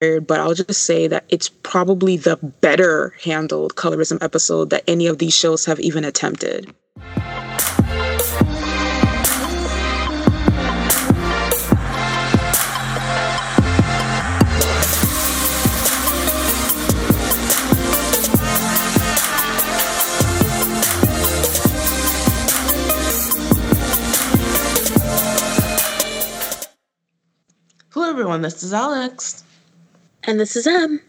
but I'll just say that it's probably the better handled colorism episode that any of these shows have even attempted. Hello, everyone. This is Alex. And this is Em.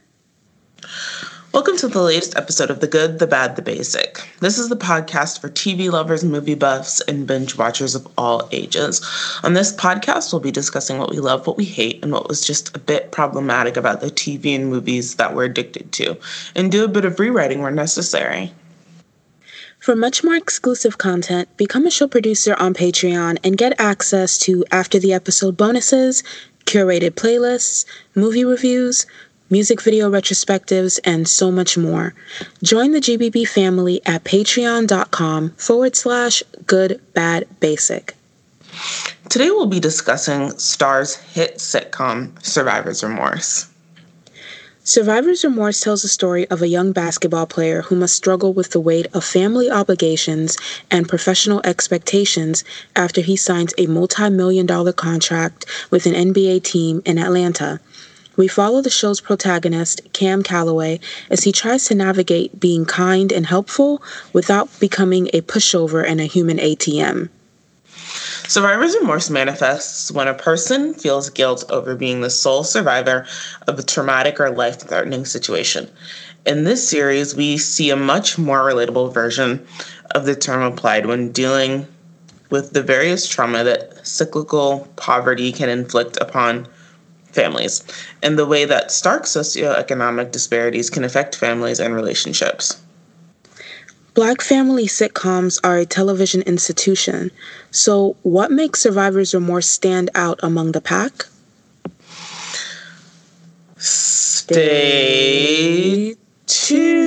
Welcome to the latest episode of The Good, the Bad, the Basic. This is the podcast for TV lovers, movie buffs, and binge watchers of all ages. On this podcast, we'll be discussing what we love, what we hate, and what was just a bit problematic about the TV and movies that we're addicted to, and do a bit of rewriting where necessary. For much more exclusive content, become a show producer on Patreon and get access to after the episode bonuses, curated playlists, movie reviews, music video retrospectives, and so much more. Join the GBB family at patreon.com forward slash good bad basic. Today we'll be discussing Starz hit sitcom, Survivor's Remorse. Survivor's Remorse tells the story of a young basketball player who must struggle with the weight of family obligations and professional expectations after he signs a multi million dollar contract with an NBA team in Atlanta. We follow the show's protagonist, Cam Calloway, as he tries to navigate being kind and helpful without becoming a pushover and a human ATM. Survivor's remorse manifests when a person feels guilt over being the sole survivor of a traumatic or life threatening situation. In this series, we see a much more relatable version of the term applied when dealing with the various trauma that cyclical poverty can inflict upon families and the way that stark socioeconomic disparities can affect families and relationships. Black family sitcoms are a television institution. So, what makes Survivor's Remorse stand out among the pack? Stay tuned.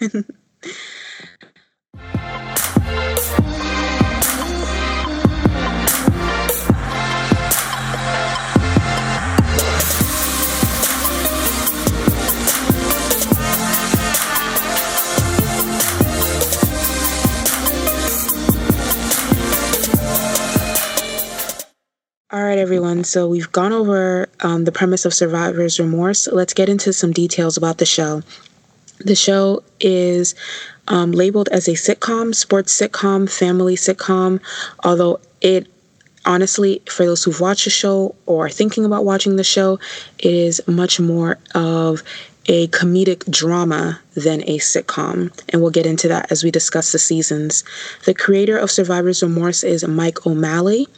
everyone. So we've gone over um, the premise of Survivor's Remorse. Let's get into some details about the show. The show is um, labeled as a sitcom, sports sitcom, family sitcom, although it honestly, for those who've watched the show or are thinking about watching the show, it is much more of a comedic drama than a sitcom, and we'll get into that as we discuss the seasons. The creator of Survivor's Remorse is Mike O'Malley.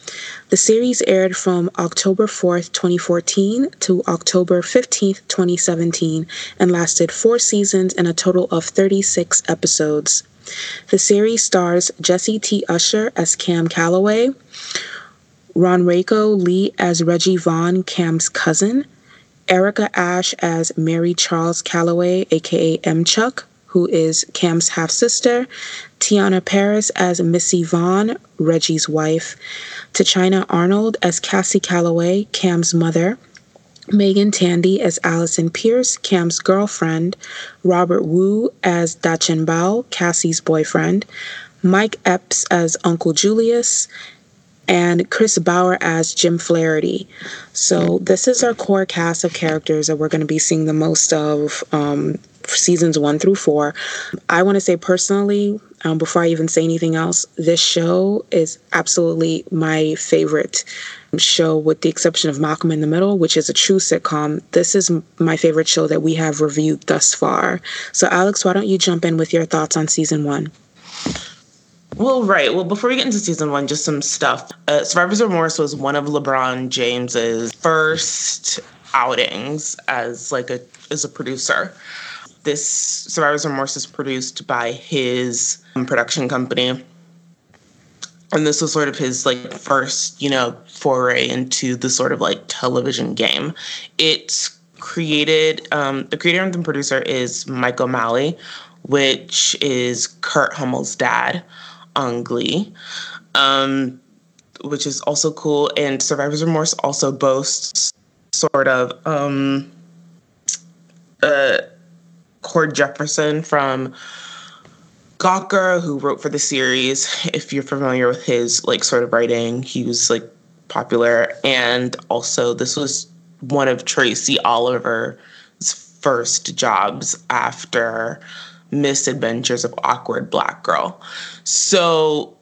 The series aired from October 4th, 2014 to October 15th, 2017, and lasted four seasons and a total of 36 episodes. The series stars Jesse T. Usher as Cam Calloway, Ronreaco Lee as Reggie Vaughn, Cam's cousin, Erica Ash as Mary Charles Calloway, aka M. Chuck, who is Cam's half sister, Teyonah Parris as Missy Vaughn, Reggie's wife, Tichina Arnold as Cassie Calloway, Cam's mother, Meagan Tandy as Allison Pierce, Cam's girlfriend, Robert Wu as Dachin Bao, Cassie's boyfriend, Mike Epps as Uncle Julius, and Chris Bauer as Jim Flaherty. So this is our core cast of characters that we're going to be seeing the most of um, seasons one through four. I want to say personally, um, before I even say anything else, this show is absolutely my favorite show, with the exception of Malcolm in the Middle, which is a true sitcom. This is my favorite show that we have reviewed thus far. So, Alex, why don't you jump in with your thoughts on season one? Well, right. Well, before we get into season one, just some stuff. Uh, Survivor's Remorse was one of LeBron James's first outings as like a as a producer. This Survivor's Remorse is produced by his um, production company, and this was sort of his like first, you know, foray into the sort of like television game. It's created. Um, the creator and the producer is Mike O'Malley, which is Kurt Hummel's dad on Glee, um, which is also cool. And Survivor's Remorse also boasts sort of um, uh, Cord Jefferson from Gawker, who wrote for the series. If you're familiar with his like sort of writing, he was like popular, and also this was one of Tracy Oliver's first jobs after Misadventures of Awkward Black Girl. So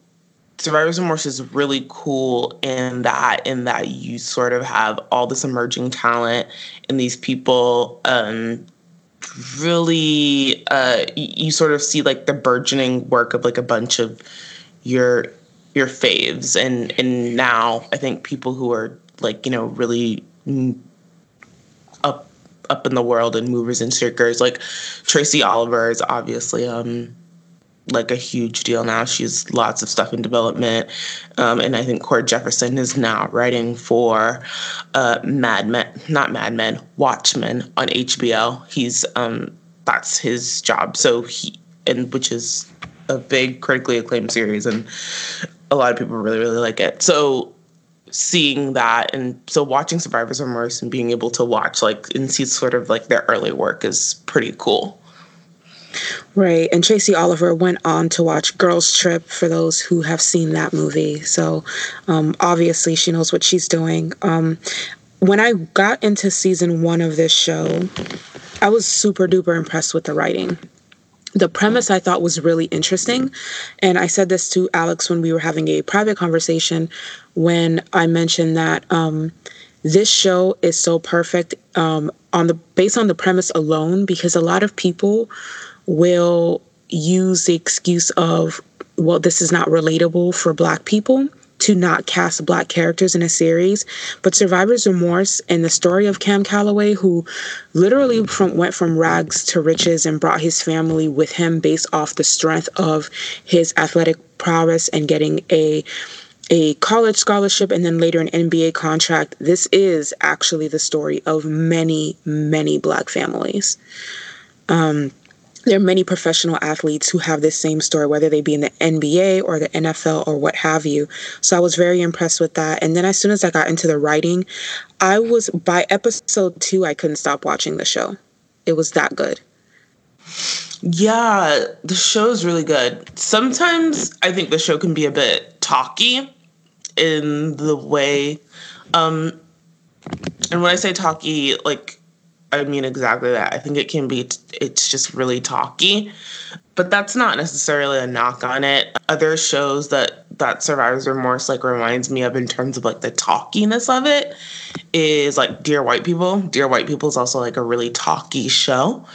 Survivor's Remorse is really cool in that in that you sort of have all this emerging talent and these people um, really uh, you sort of see like the burgeoning work of like a bunch of your your faves and and now I think people who are like you know really up in the world and movers and shakers like Tracy Oliver is obviously um like a huge deal now. She's lots of stuff in development. Um, and I think Cord Jefferson is now writing for uh, Mad Men, not Mad Men, Watchmen on HBO. He's um, that's his job. So he and which is a big critically acclaimed series and a lot of people really really like it. So seeing that and so watching Survivor's Remorse and being able to watch like and see sort of like their early work is pretty cool. Right. And Tracy Oliver went on to watch Girls Trip for those who have seen that movie. So um, obviously she knows what she's doing. Um, when I got into season one of this show, I was super duper impressed with the writing. The premise I thought was really interesting. And I said this to Alex when we were having a private conversation when I mentioned that um, this show is so perfect um, on the based on the premise alone because a lot of people will use the excuse of, well, this is not relatable for Black people to not cast black characters in a series. But Survivor's Remorse and the story of Cam Calloway, who literally from, went from rags to riches and brought his family with him based off the strength of his athletic prowess and getting a a college scholarship and then later an NBA contract. This is actually the story of many, many black families. Um, there are many professional athletes who have this same story, whether they be in the NBA or the NFL or what have you. So I was very impressed with that. And then as soon as I got into the writing, I was by episode two, I couldn't stop watching the show. It was that good. Yeah, the show is really good. Sometimes I think the show can be a bit talky in the way, um, and when I say talky, like I mean exactly that. I think it can be, it's just really talky, but that's not necessarily a knock on it. Other shows that that Survivor's Remorse like reminds me of in terms of like the talkiness of it is like Dear White People. Dear White People is also like a really talky show.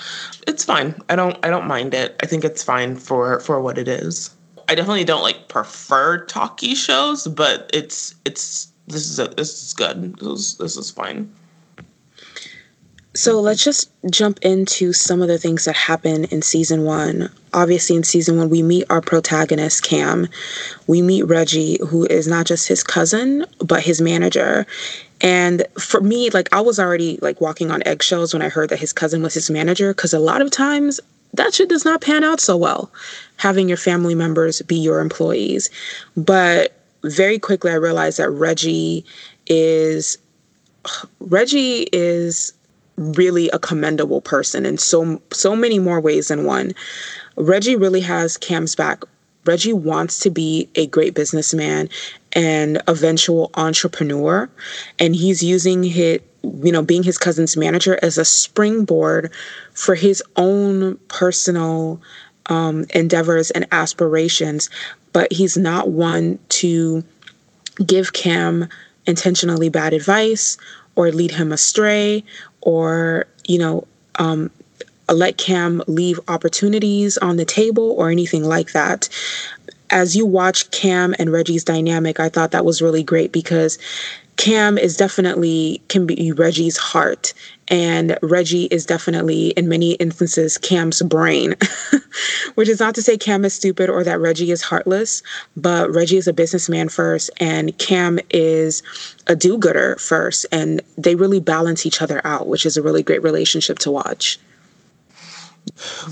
It's fine. I don't I don't mind it. I think it's fine for for what it is. I definitely don't like prefer talky shows, but it's it's this is a, this is good. This is this is fine. So let's just jump into some of the things that happen in season one. Obviously, in season one, we meet our protagonist, Cam. We meet Reggie, who is not just his cousin, but his manager. And for me, like, I was already like walking on eggshells when I heard that his cousin was his manager, because a lot of times that shit does not pan out so well, having your family members be your employees. But very quickly, I realized that Reggie is. Reggie is really a commendable person in so so many more ways than one. Reggie really has Cam's back. Reggie wants to be a great businessman and eventual entrepreneur, and he's using his you know being his cousin's manager as a springboard for his own personal um, endeavors and aspirations. But he's not one to give Cam intentionally bad advice or lead him astray or, you know, um, let Cam leave opportunities on the table or anything like that. As you watch Cam and Reggie's dynamic, I thought that was really great because Cam is definitely can be Reggie's heart and Reggie is definitely in many instances Cam's brain. Which is not to say Cam is stupid or that Reggie is heartless, but Reggie is a businessman first and Cam is a do-gooder first and they really balance each other out, which is a really great relationship to watch.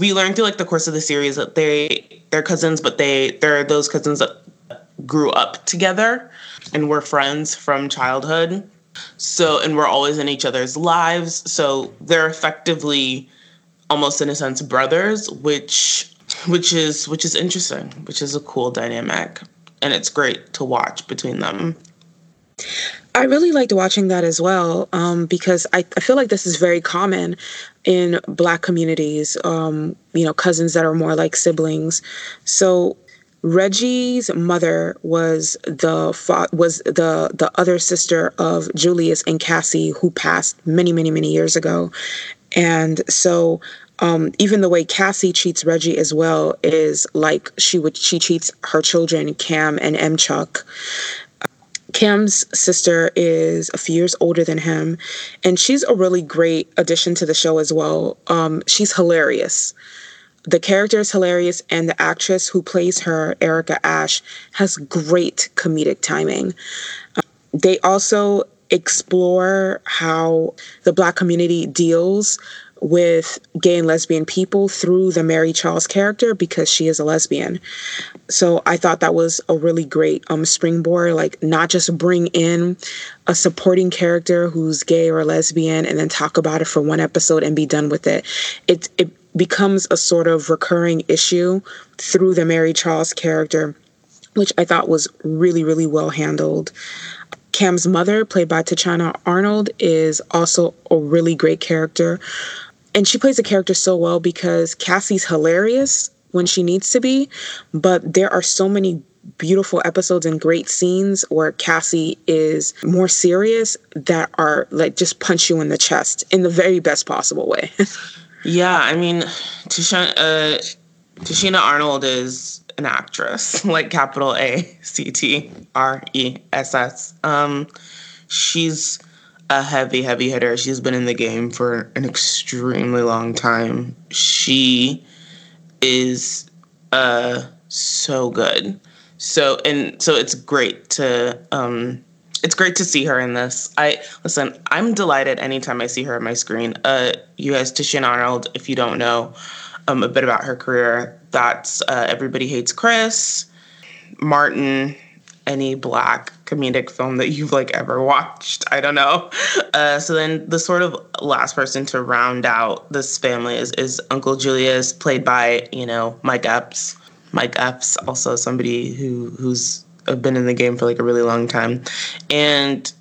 We learned through like the course of the series that they they're cousins, but they they're those cousins that grew up together and were friends from childhood. So, and we're always in each other's lives. So they're effectively almost in a sense brothers, which which is which is interesting, which is a cool dynamic. And it's great to watch between them. I really liked watching that as well um, because I, I feel like this is very common in Black communities, um, you know, cousins that are more like siblings. So Reggie's mother was the was the the other sister of Julius and Cassie, who passed many, many, many years ago, and so um, even the way Cassie cheats Reggie as well is like she would she treats her children Cam and M Chuck. Cam's sister is a few years older than him, and she's a really great addition to the show as well. Um, she's hilarious the character is hilarious, and the actress who plays her, Erica Ash, has great comedic timing. Uh, they also explore how the Black community deals with gay and lesbian people through the Mary Charles character because she is a lesbian. So I thought that was a really great um springboard, like not just bring in a supporting character who's gay or lesbian and then talk about it for one episode and be done with it. It it becomes a sort of recurring issue through the Mary Charles character, which I thought was really, really well handled. Cam's mother, played by Tichina Arnold, is also a really great character. And she plays the character so well because Cassie's hilarious when she needs to be, but there are so many beautiful episodes and great scenes where Cassie is more serious that are like just punch you in the chest in the very best possible way. Yeah, I mean, Tichina, uh, Tichina Arnold is an actress, like capital A C T R E S S. Um, she's a heavy, heavy hitter. She's been in the game for an extremely long time. She is uh so good. So and so it's great to um it's great to see her in this. I listen. I'm delighted anytime I see her on my screen. Uh, you guys, Tichina Arnold. If you don't know um, a bit about her career, that's uh, Everybody Hates Chris, Martin, any black comedic film that you've like ever watched. I don't know. Uh, so then the sort of last person to round out this family is is Uncle Julius, played by you know Mike Epps. Mike Epps, also somebody who who's I've been in the game for like a really long time, and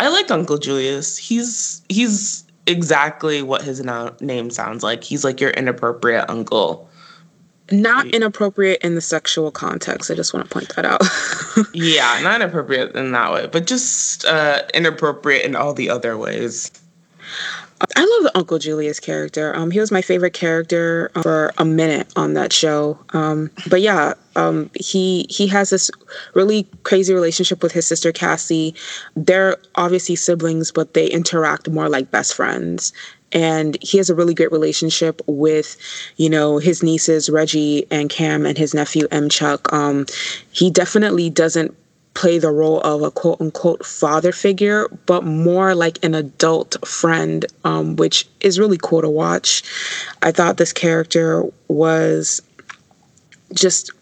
I like Uncle Julius. He's he's exactly what his name sounds like. He's like your inappropriate uncle. Not inappropriate in the sexual context. I just want to point that out. yeah, not inappropriate in that way, but just uh, inappropriate in all the other ways. I love the Uncle Julius character. Um, he was my favorite character uh, for a minute on that show. Um, but yeah, um, he he has this really crazy relationship with his sister Cassie. They're obviously siblings, but they interact more like best friends. And he has a really great relationship with, you know, his nieces Reggie and Cam and his nephew M Chuck. Um, he definitely doesn't play the role of a quote unquote father figure, but more like an adult friend, um, which is really cool to watch. I thought this character was just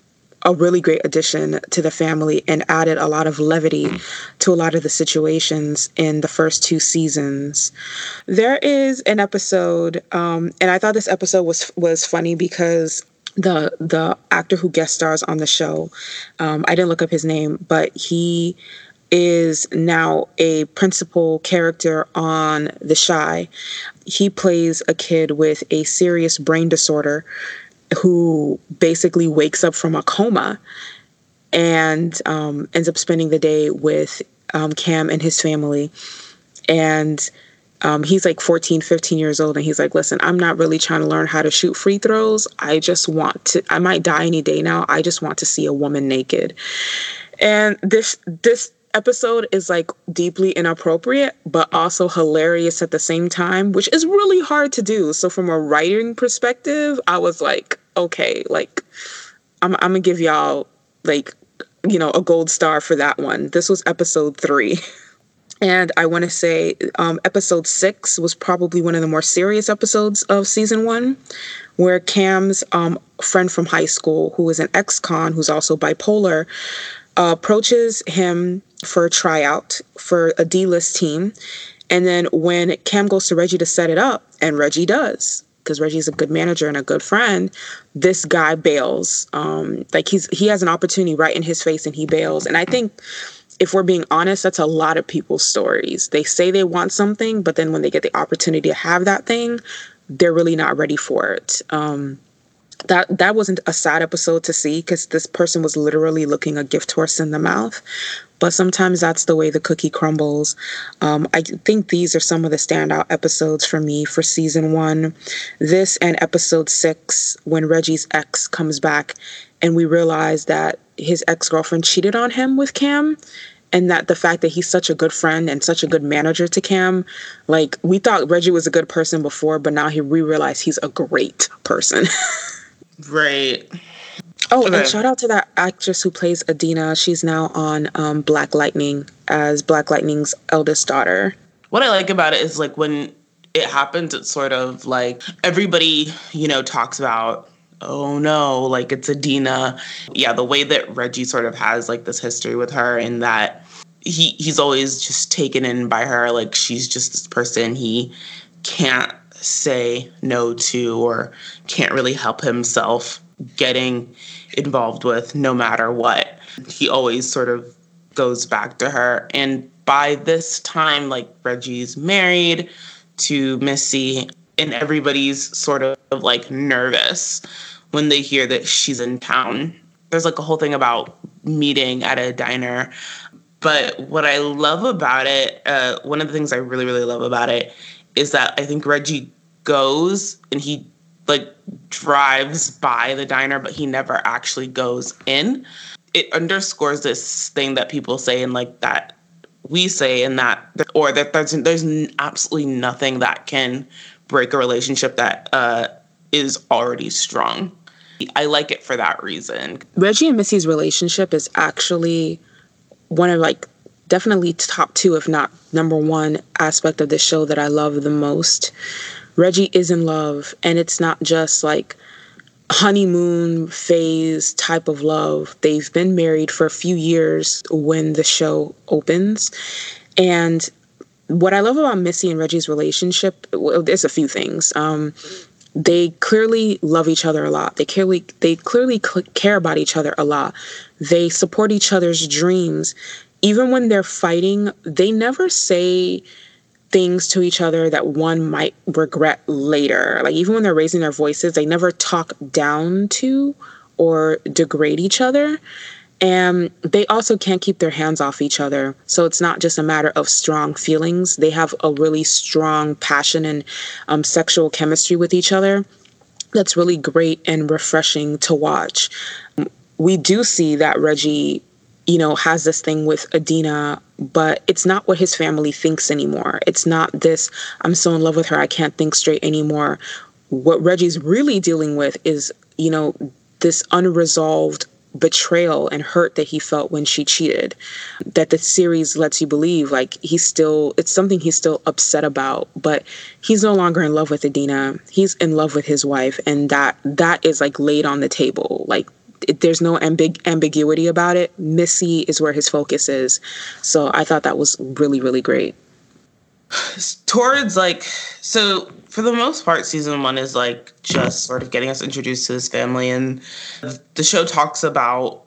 a really great addition to the family and added a lot of levity to a lot of the situations in the first two seasons. There is an episode, um, and I thought this episode was was funny because the the actor who guest stars on the show. Um, I didn't look up his name, but he is now a principal character on The Chi. He plays a kid with a serious brain disorder who basically wakes up from a coma and um, ends up spending the day with um, Cam and his family. And um, he's like 14, 15 years old, and he's like, listen, I'm not really trying to learn how to shoot free throws. I just want to, I might die any day now. I just want to see a woman naked. And this, this, episode is like deeply inappropriate but also hilarious at the same time which is really hard to do so from a writing perspective i was like okay like i'm, I'm gonna give y'all like you know a gold star for that one this was episode three And I want to say um, episode six was probably one of the more serious episodes of season one, where Cam's um, friend from high school, who is an ex con who's also bipolar, uh, approaches him for a tryout for a D list team. And then when Cam goes to Reggie to set it up, and Reggie does, because Reggie's a good manager and a good friend, this guy bails. Um, like he's he has an opportunity right in his face and he bails. And I think if we're being honest, that's a lot of people's stories. They say they want something, but then when they get the opportunity to have that thing, they're really not ready for it. Um, that that wasn't a sad episode to see because this person was literally looking a gift horse in the mouth but sometimes that's the way the cookie crumbles. Um, I think these are some of the standout episodes for me for season one. This and episode six, when Reggie's ex comes back and we realize that his ex girlfriend cheated on him with Cam. And that the fact that he's such a good friend and such a good manager to Cam, like we thought Reggie was a good person before, but now he we realize he's a great person. right. Oh, okay. and shout out to that actress who plays Adina. She's now on um, Black Lightning as Black Lightning's eldest daughter. What I like about it is like when it happens, it's sort of like everybody, you know, talks about oh no, like it's Adina. Yeah, the way that Reggie sort of has like this history with her and that he he's always just taken in by her, like she's just this person he can't say no to or can't really help himself getting involved with no matter what. He always sort of goes back to her. And by this time, like Reggie's married to Missy, and everybody's sort of like nervous when they hear that she's in town. There's like a whole thing about meeting at a diner. But what I love about it, uh, one of the things I really, really love about it is that I think Reggie goes and he like drives by the diner, but he never actually goes in. It underscores this thing that people say and like that we say and that or that there's there's absolutely nothing that can break a relationship that uh, is already strong. I like it for that reason. Reggie and Missy's relationship is actually one of like definitely top two, if not number one aspect of the show that I love the most. Reggie is in love, and it's not just like honeymoon phase type of love. They've been married for a few years when the show opens. And what I love about Missy and Reggie's relationship, well, there's a few things. Um, they clearly love each other a lot. They clearly they clearly care about each other a lot. They support each other's dreams. Even when they're fighting, they never say things to each other that one might regret later. Like even when they're raising their voices, they never talk down to or degrade each other. And they also can't keep their hands off each other. So it's not just a matter of strong feelings. They have a really strong passion and um, sexual chemistry with each other that's really great and refreshing to watch. We do see that Reggie you know, has this thing with Adina, but it's not what his family thinks anymore. It's not this, I'm so in love with her, I can't think straight anymore. What Reggie's really dealing with is, you know, this unresolved betrayal and hurt that he felt when she cheated. That the series lets you believe, like, he's still, it's something he's still upset about, but he's no longer in love with Adina. He's in love with his wife, and that that is like laid on the table. Like, it, there's no ambig- ambiguity about it. Missy is where his focus is. So I thought that was really, really great. Towards like, so for the most part, season one is like just sort of getting us introduced to this family. And the show talks about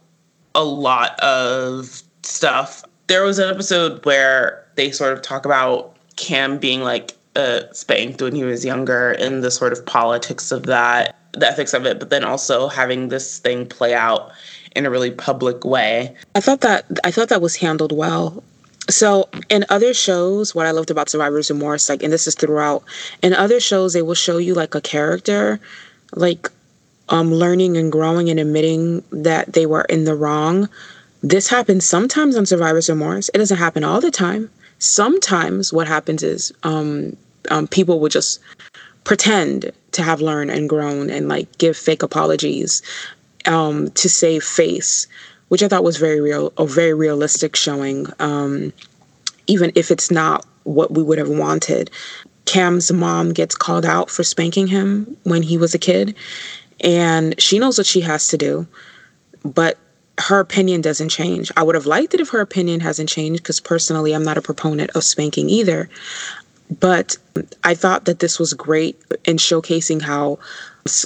a lot of stuff. There was an episode where they sort of talk about Cam being like uh, spanked when he was younger and the sort of politics of that the ethics of it, but then also having this thing play out in a really public way. I thought that I thought that was handled well. So in other shows, what I loved about Survivor's Remorse, like, and this is throughout, in other shows they will show you like a character, like um learning and growing and admitting that they were in the wrong. This happens sometimes on Survivor's Remorse. It doesn't happen all the time. Sometimes what happens is um, um people will just pretend to have learned and grown and like give fake apologies um, to save face, which I thought was very real, a very realistic showing, um, even if it's not what we would have wanted. Cam's mom gets called out for spanking him when he was a kid, and she knows what she has to do, but her opinion doesn't change. I would have liked it if her opinion hasn't changed because personally, I'm not a proponent of spanking either. But I thought that this was great in showcasing how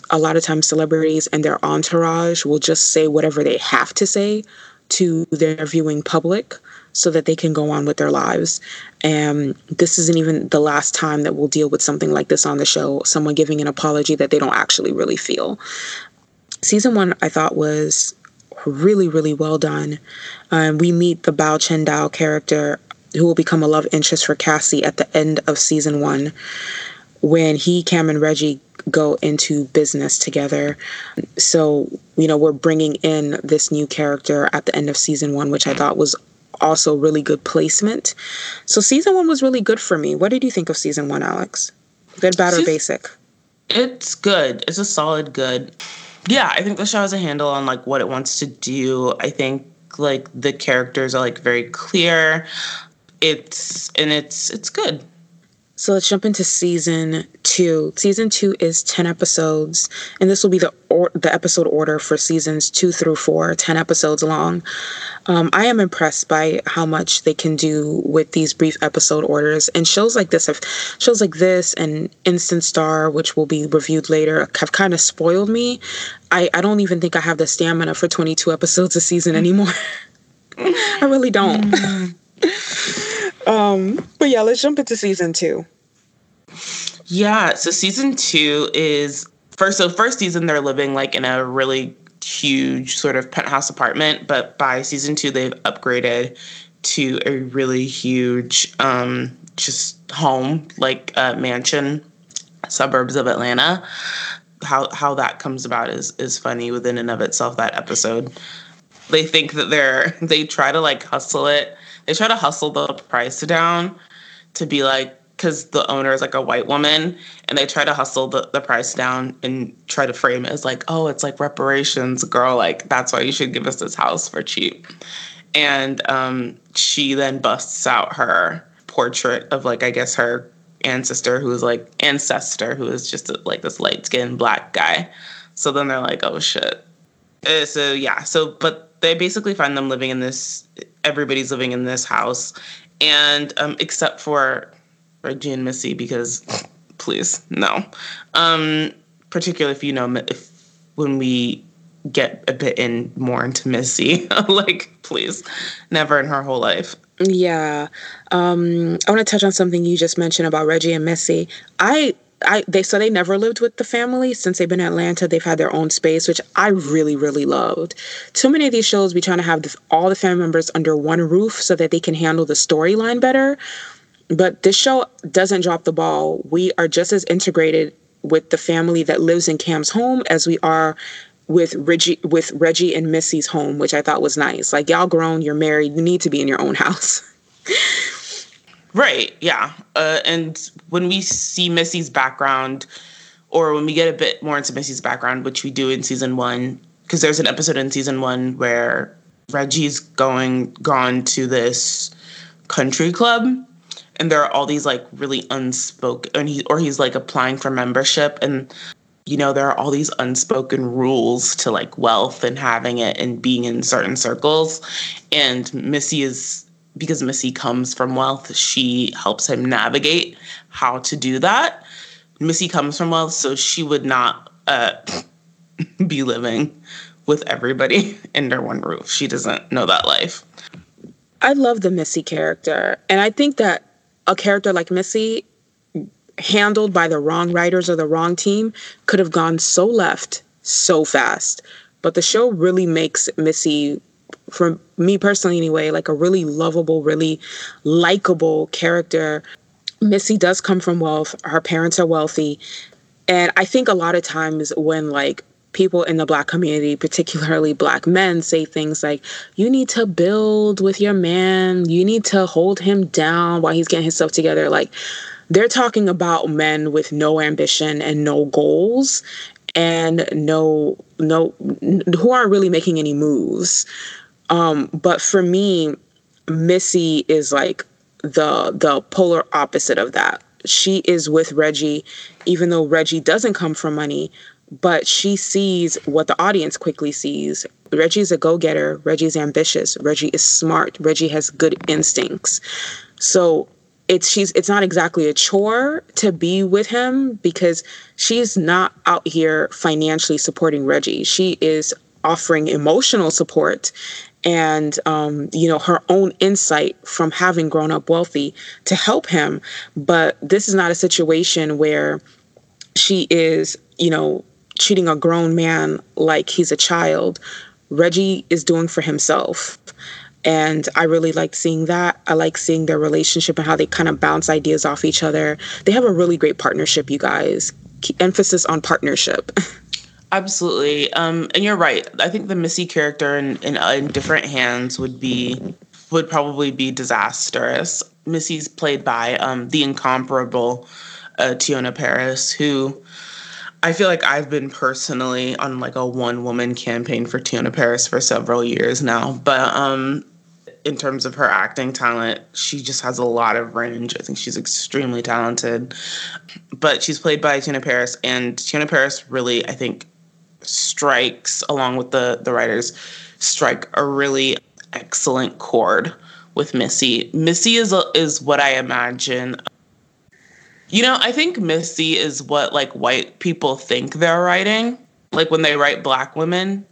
a lot of times celebrities and their entourage will just say whatever they have to say to their viewing public so that they can go on with their lives. And this isn't even the last time that we'll deal with something like this on the show someone giving an apology that they don't actually really feel. Season one, I thought, was really, really well done. Um, we meet the Bao Chen Dao character who will become a love interest for Cassie at the end of season one when he, Cam, and Reggie go into business together. So, you know, we're bringing in this new character at the end of season one, which I thought was also really good placement. So, season one was really good for me. What did you think of season one, Alex? Good, bad, or basic? It's good. It's a solid good. Yeah, I think the show has a handle on like what it wants to do. I think like the characters are like very clear. It's and it's it's good. So let's jump into season two. Season two is 10 episodes, and this will be the or- the episode order for seasons two through four, 10 episodes long. Um, I am impressed by how much they can do with these brief episode orders. And shows like this have shows like this and Instant Star, which will be reviewed later, have kind of spoiled me. I, I don't even think I have the stamina for 22 episodes a season anymore. I really don't. Um, but yeah, let's jump into season two. Yeah, so season two is first. So first season, they're living like in a really huge sort of penthouse apartment, but by season two, they've upgraded to a really huge, um, just home like a mansion, suburbs of Atlanta. How how that comes about is is funny within and of itself. That episode, they think that they're they try to like hustle it they try to hustle the price down to be like because the owner is like a white woman and they try to hustle the, the price down and try to frame it as like oh it's like reparations girl like that's why you should give us this house for cheap and um, she then busts out her portrait of like i guess her ancestor who is like ancestor who is just like this light skinned black guy. So then they're like oh shit. Uh, so yeah. So but they basically find them living in this everybody's living in this house and um, except for reggie and missy because please no. Um, particularly if you know if when we get a bit in more into missy like please never in her whole life. Yeah. Um, i want to touch on something you just mentioned about reggie and missy. I I they so they never lived with the family since they've been in Atlanta. They've had their own space, which I really really loved. Too many of these shows be trying to have all the family members under one roof so that they can handle the storyline better. But this show doesn't drop the ball. We are just as integrated with the family that lives in Cam's home as we are with Reggie with Reggie and Missy's home, which I thought was nice. Like y'all grown, you're married, you need to be in your own house. Right. Yeah. Uh, and when we see Missy's background, or when we get a bit more into Missy's background, which we do in season one, because there's an episode in season one where Reggie's going gone to this country club, and there are all these like really unspoken, and he or he's like applying for membership, and you know there are all these unspoken rules to like wealth and having it and being in certain circles, and Missy is because Missy comes from wealth, she helps him navigate how to do that. Missy comes from wealth, so she would not uh, be living with everybody under one roof. She doesn't know that life. I love the Missy character. And I think that a character like Missy, handled by the wrong writers or the wrong team, could have gone so left so fast. But the show really makes Missy for me personally anyway, like a really lovable, really likable character. Missy does come from wealth. Her parents are wealthy. And I think a lot of times when like people in the black community, particularly black men, say things like, you need to build with your man, you need to hold him down while he's getting himself together. Like, they're talking about men with no ambition and no goals and no no who aren't really making any moves um, but for me, Missy is like the the polar opposite of that. She is with Reggie, even though Reggie doesn't come from money. but she sees what the audience quickly sees. Reggie's a go getter. Reggie's ambitious. Reggie is smart. Reggie has good instincts. So it's she's it's not exactly a chore to be with him because she's not out here financially supporting Reggie. She is offering emotional support and um, you know her own insight from having grown up wealthy to help him. But this is not a situation where she is you know treating a grown man like he's a child. Reggie is doing for himself. And i really like seeing that. I like seeing their relationship and how they kind of bounce ideas off each other. They have a really great partnership you guys. Emphasis on partnership Absolutely. Um, and you're right. I think the Missy character in, in, uh, in different hands would be would probably be disastrous. Missy's played by um, the incomparable uh, Teyonah Parris, who I feel like I've been personally on like a one woman campaign for Teyonah Parris for several years now. But um, in terms of her acting talent, she just has a lot of range. I think she's extremely talented. But she's played by Teyonah Parris, and Teyonah Parris really, I think, strikes along with the the writers strike a really excellent chord with Missy. Missy is a, is what I imagine. You know, I think Missy is what like white people think they're writing, like when they write black women.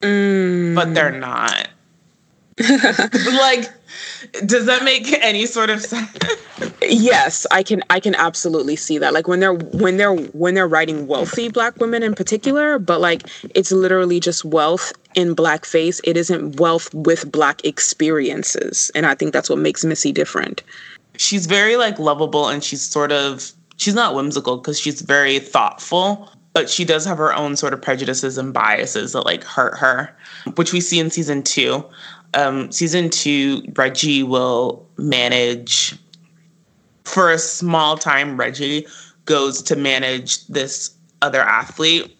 Mm. But they're not. like does that make any sort of sense? Yes i can i can absolutely see that. Like when they're when they're when they're writing wealthy black women in particular but like it's literally just wealth in blackface. It isn't wealth with black experiences and i think that's what makes missy different. She's very like lovable and she's sort of she's not whimsical because she's very thoughtful but she does have her own sort of prejudices and biases that like hurt her which we see in season two um, season two, Reggie will manage for a small time. Reggie goes to manage this other athlete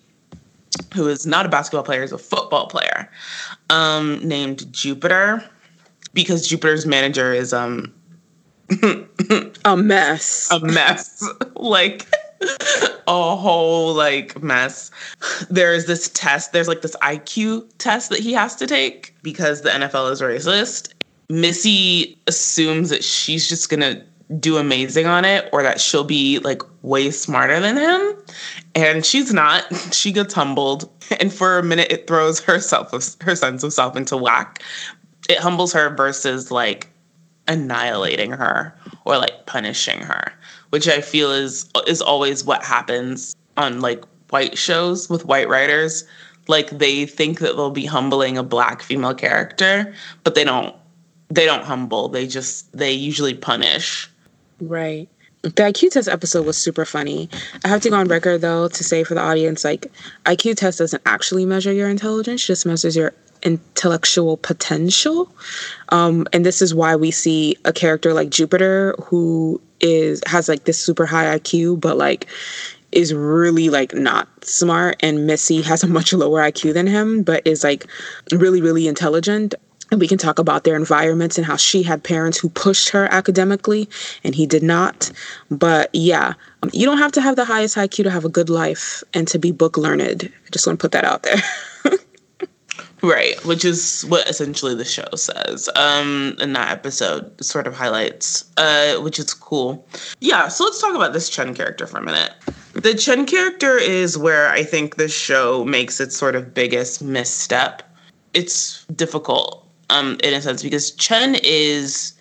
who is not a basketball player, is a football player um, named Jupiter because Jupiter's manager is um a mess. A mess. like a whole like mess. There's this test, there's like this IQ test that he has to take because the NFL is racist. Missy assumes that she's just gonna do amazing on it or that she'll be like way smarter than him. And she's not. She gets humbled. And for a minute it throws herself her sense of self into whack. It humbles her versus like annihilating her or like punishing her which I feel is is always what happens on like white shows with white writers. Like they think that they'll be humbling a black female character, but they don't they don't humble. They just they usually punish. Right. The IQ test episode was super funny. I have to go on record though to say for the audience, like IQ test doesn't actually measure your intelligence, it just measures your intellectual potential. Um, and this is why we see a character like Jupiter who is has like this super high IQ, but like is really like not smart and Missy has a much lower IQ than him, but is like really, really intelligent. And we can talk about their environments and how she had parents who pushed her academically and he did not. But yeah, you don't have to have the highest IQ to have a good life and to be book learned. I just want to put that out there. Right, which is what essentially the show says. Um, and that episode, sort of highlights, uh, which is cool. Yeah, so let's talk about this Chen character for a minute. The Chen character is where I think the show makes its sort of biggest misstep. It's difficult, um, in a sense, because Chen is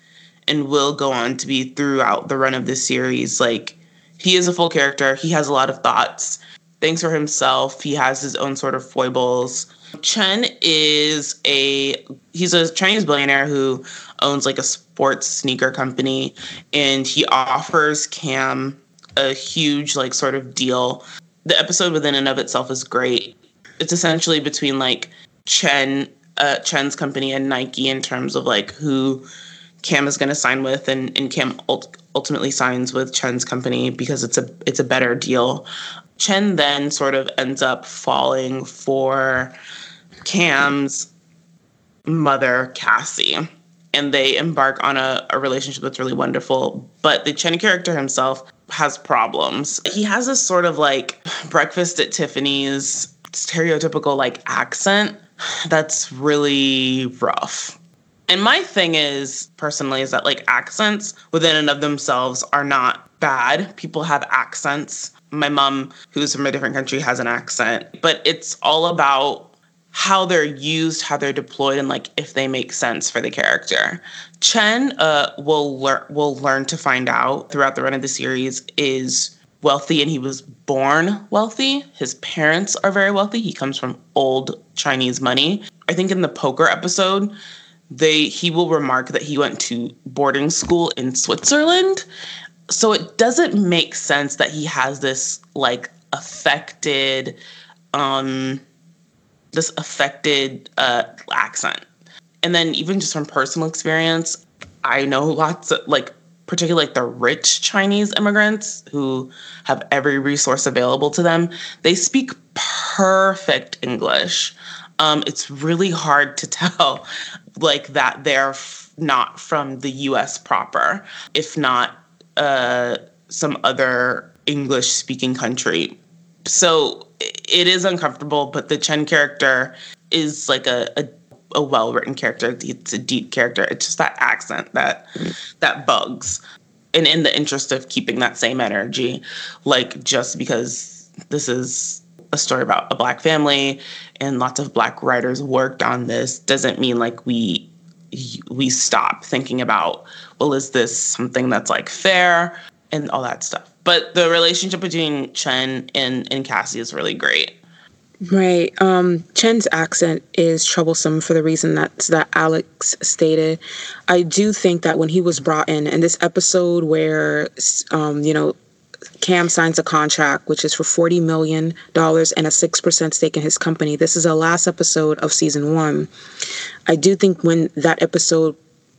and will go on to be throughout the run of this series. Like, he is a full character. He has a lot of thoughts. Thinks for himself. He has his own sort of foibles Chen is a he's a Chinese billionaire who owns like a sports sneaker company and he offers Cam a huge like sort of deal. The episode within and of itself is great. It's essentially between like Chen uh, Chen's company and Nike in terms of like who Cam is going to sign with, and, and Cam ult- ultimately signs with Chen's company because it's a it's a better deal. Chen then sort of ends up falling for Cam's mother, Cassie, and they embark on a, a relationship that's really wonderful. But the Chen character himself has problems. He has this sort of like breakfast at Tiffany's stereotypical like accent that's really rough. And my thing is personally is that like accents within and of themselves are not bad. People have accents. My mom, who's from a different country, has an accent, but it's all about how they're used, how they're deployed, and like if they make sense for the character. Chen uh, will learn will learn to find out throughout the run of the series is wealthy and he was born wealthy. His parents are very wealthy. He comes from old Chinese money. I think in the poker episode, they he will remark that he went to boarding school in Switzerland. So it doesn't make sense that he has this like affected um this affected uh accent. And then even just from personal experience, I know lots of like particularly like the rich Chinese immigrants who have every resource available to them, they speak perfect English. Um, it's really hard to tell like that they're f- not from the US proper, if not uh, some other English speaking country. So it is uncomfortable, but the Chen character is like a, a a well written character. It's a deep character. It's just that accent that that bugs. And in the interest of keeping that same energy, like just because this is a story about a black family and lots of black writers worked on this doesn't mean like we we stop thinking about well is this something that's like fair and all that stuff but the relationship between chen and, and cassie is really great Right. Um, Chen's accent is troublesome for the reason that that Alex stated. I do think that when he was brought in, in this episode where, um, you know, Cam signs a contract which is for forty million dollars and a six percent stake in his company. This is the last episode of season one. I do think when that episode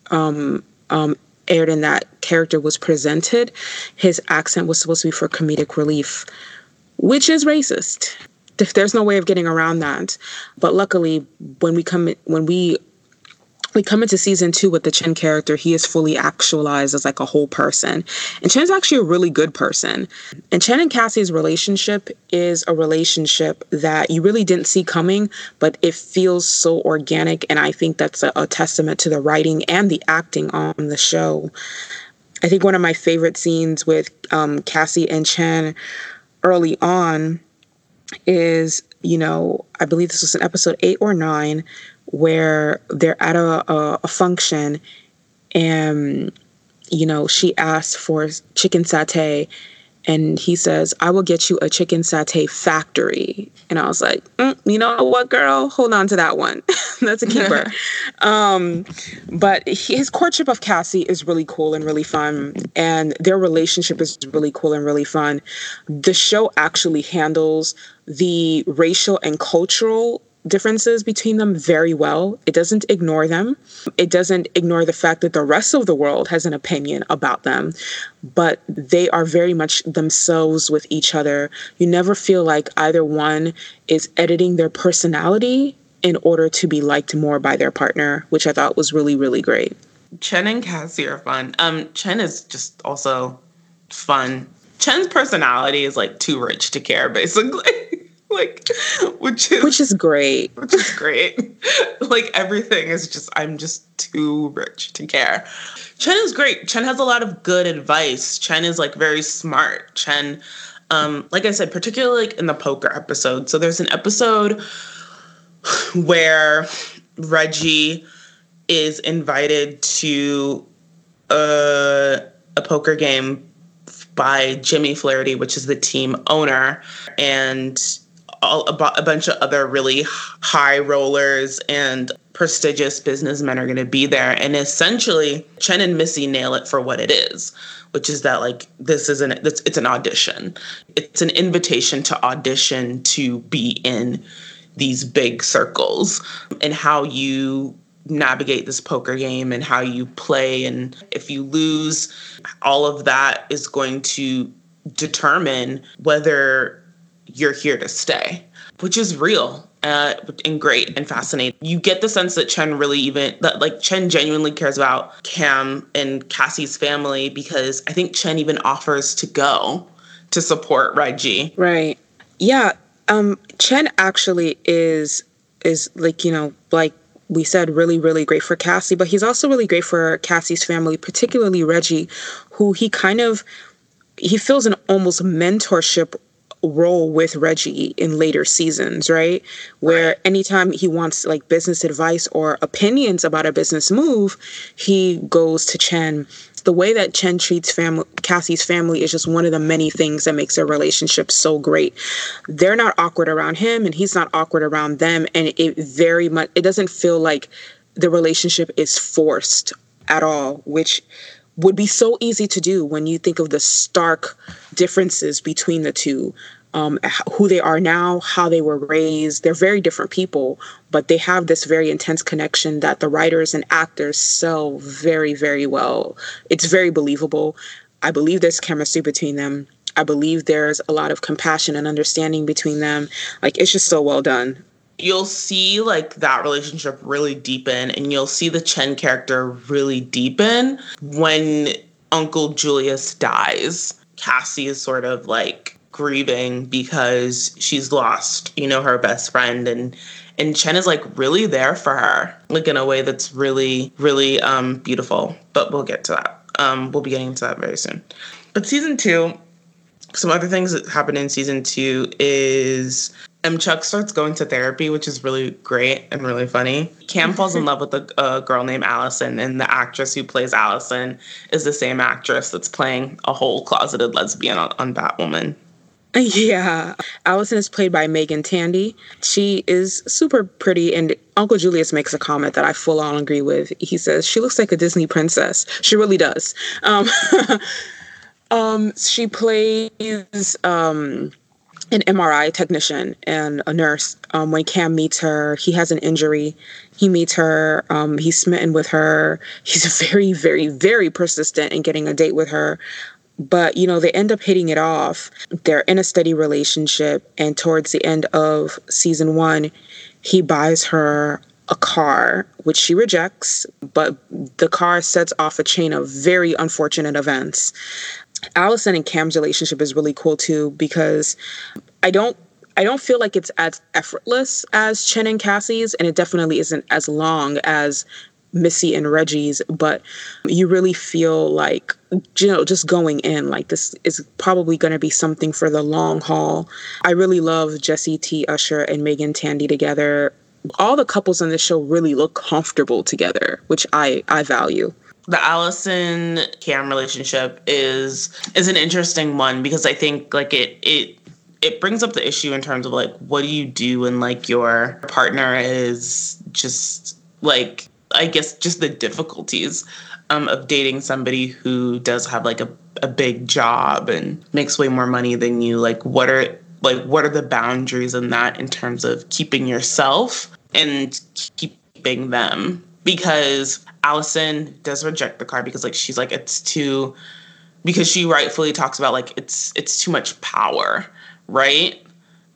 um, um, aired and that character was presented, his accent was supposed to be for comedic relief, which is racist there's no way of getting around that. But luckily, when we come when we we come into season two with the Chen character, he is fully actualized as like a whole person. And Chen's actually a really good person. And Chen and Cassie's relationship is a relationship that you really didn't see coming, but it feels so organic. And I think that's a, a testament to the writing and the acting on the show. I think one of my favorite scenes with um, Cassie and Chen early on is, you know, I believe this was in episode eight or nine, where they're at a, a, a function and, you know, she asks for chicken satay and he says, I will get you a chicken satay factory. And I was like, mm, you know what, girl? Hold on to that one. That's a keeper. um, but he, his courtship of Cassie is really cool and really fun. And their relationship is really cool and really fun. The show actually handles the racial and cultural differences between them very well. It doesn't ignore them. It doesn't ignore the fact that the rest of the world has an opinion about them, but they are very much themselves with each other. You never feel like either one is editing their personality in order to be liked more by their partner, which I thought was really, really great. Chen and Cassie are fun. Um, Chen is just also fun. Chen's personality is like too rich to care, basically. like which is which is great. Which is great. Like everything is just i'm just too rich to care. Chen is great. Chen has a lot of good advice. Chen is like very smart. Chen um like i said particularly like in the poker episode. So there's an episode where reggie is invited to a, a poker game by Jimmy Flaherty, which is the team owner, and all, a, a bunch of other really high rollers and prestigious businessmen are going to be there. And essentially, Chen and Missy nail it for what it is, which is that like this is an it's, it's an audition. It's an invitation to audition to be in these big circles and how you navigate this poker game and how you play and if you lose all of that is going to determine whether you're here to stay, which is real uh, and great and fascinating. You get the sense that Chen really even that like Chen genuinely cares about Cam and Cassie's family because I think Chen even offers to go to support Reggie. Right. Yeah. Um, Chen actually is is like you know like we said really really great for Cassie, but he's also really great for Cassie's family, particularly Reggie, who he kind of he feels an almost mentorship role with Reggie in later seasons, right? Where right. anytime he wants like business advice or opinions about a business move, he goes to Chen. The way that Chen treats family, Cassie's family is just one of the many things that makes their relationship so great. They're not awkward around him, and he's not awkward around them, and it very much it doesn't feel like the relationship is forced at all, which would be so easy to do when you think of the stark differences between the two um, who they are now, how they were raised. They're very different people, but they have this very intense connection that the writers and actors sell very, very well. It's very believable. I believe there's chemistry between them. I believe there's a lot of compassion and understanding between them. Like, it's just so well done you'll see like that relationship really deepen and you'll see the Chen character really deepen when Uncle Julius dies. Cassie is sort of like grieving because she's lost, you know, her best friend and and Chen is like really there for her, like in a way that's really, really um beautiful. But we'll get to that. Um, we'll be getting to that very soon. But season two, some other things that happen in season two is M. Chuck starts going to therapy, which is really great and really funny. Cam falls in love with a, a, girl named Allison, and the actress who plays Allison is the same actress that's playing a whole closeted lesbian on, on Batwoman. Yeah. Allison is played by Meagan Tandy. She is super pretty, and Uncle Julius makes a comment that I full on agree with. He says, She looks like a Disney princess. She really does. Um, um, she plays. Um, an MRI technician and a nurse. Um, when Cam meets her, he has an injury. He meets her. Um, he's smitten with her. He's very, very, very persistent in getting a date with her. But, you know, they end up hitting it off. They're in a steady relationship. And towards the end of season one, he buys her a car, which she rejects, but the car sets off a chain of very unfortunate events. Allison and Cam's relationship is really cool too because I don't I don't feel like it's as effortless as Chen and Cassie's, and it definitely isn't as long as Missy and Reggie's, but you really feel like, you know, just going in, like this is probably going to be something for the long haul. I really love Jessie T. Usher and Meagan Tandy together. All the couples on this show really look comfortable together, which I, I value the Allison Cam relationship is is an interesting one because I think like it it it brings up the issue in terms of like what do you do when like your partner is just like I guess just the difficulties um, of dating somebody who does have like a, a big job and makes way more money than you. Like what are like what are the boundaries in that in terms of keeping yourself and keeping them? Because Allison does reject the car because like she's like it's too because she rightfully talks about like it's it's too much power, right?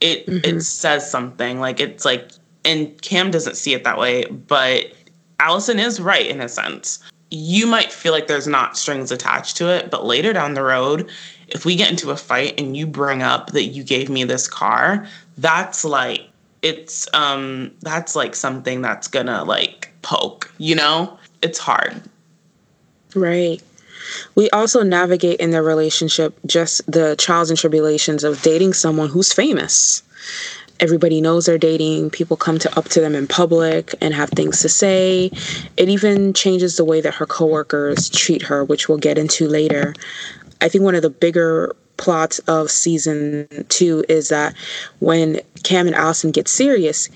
It mm-hmm. it says something like it's like and Cam doesn't see it that way, but Allison is right in a sense. You might feel like there's not strings attached to it, but later down the road, if we get into a fight and you bring up that you gave me this car, that's like it's um that's like something that's gonna like poke, you know? it's hard. Right. We also navigate in their relationship just the trials and tribulations of dating someone who's famous. Everybody knows they're dating. People come to up to them in public and have things to say. It even changes the way that her coworkers treat her, which we'll get into later. I think one of the bigger plots of season two is that when Cam and Allison get serious,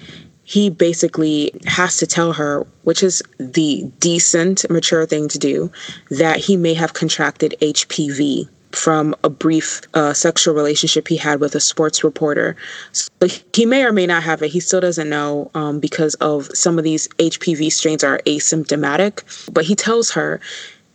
he basically has to tell her, which is the decent, mature thing to do, that he may have contracted HPV from a brief uh, sexual relationship he had with a sports reporter. So he may or may not have it. He still doesn't know um, because of some of these HPV strains are asymptomatic. But he tells her,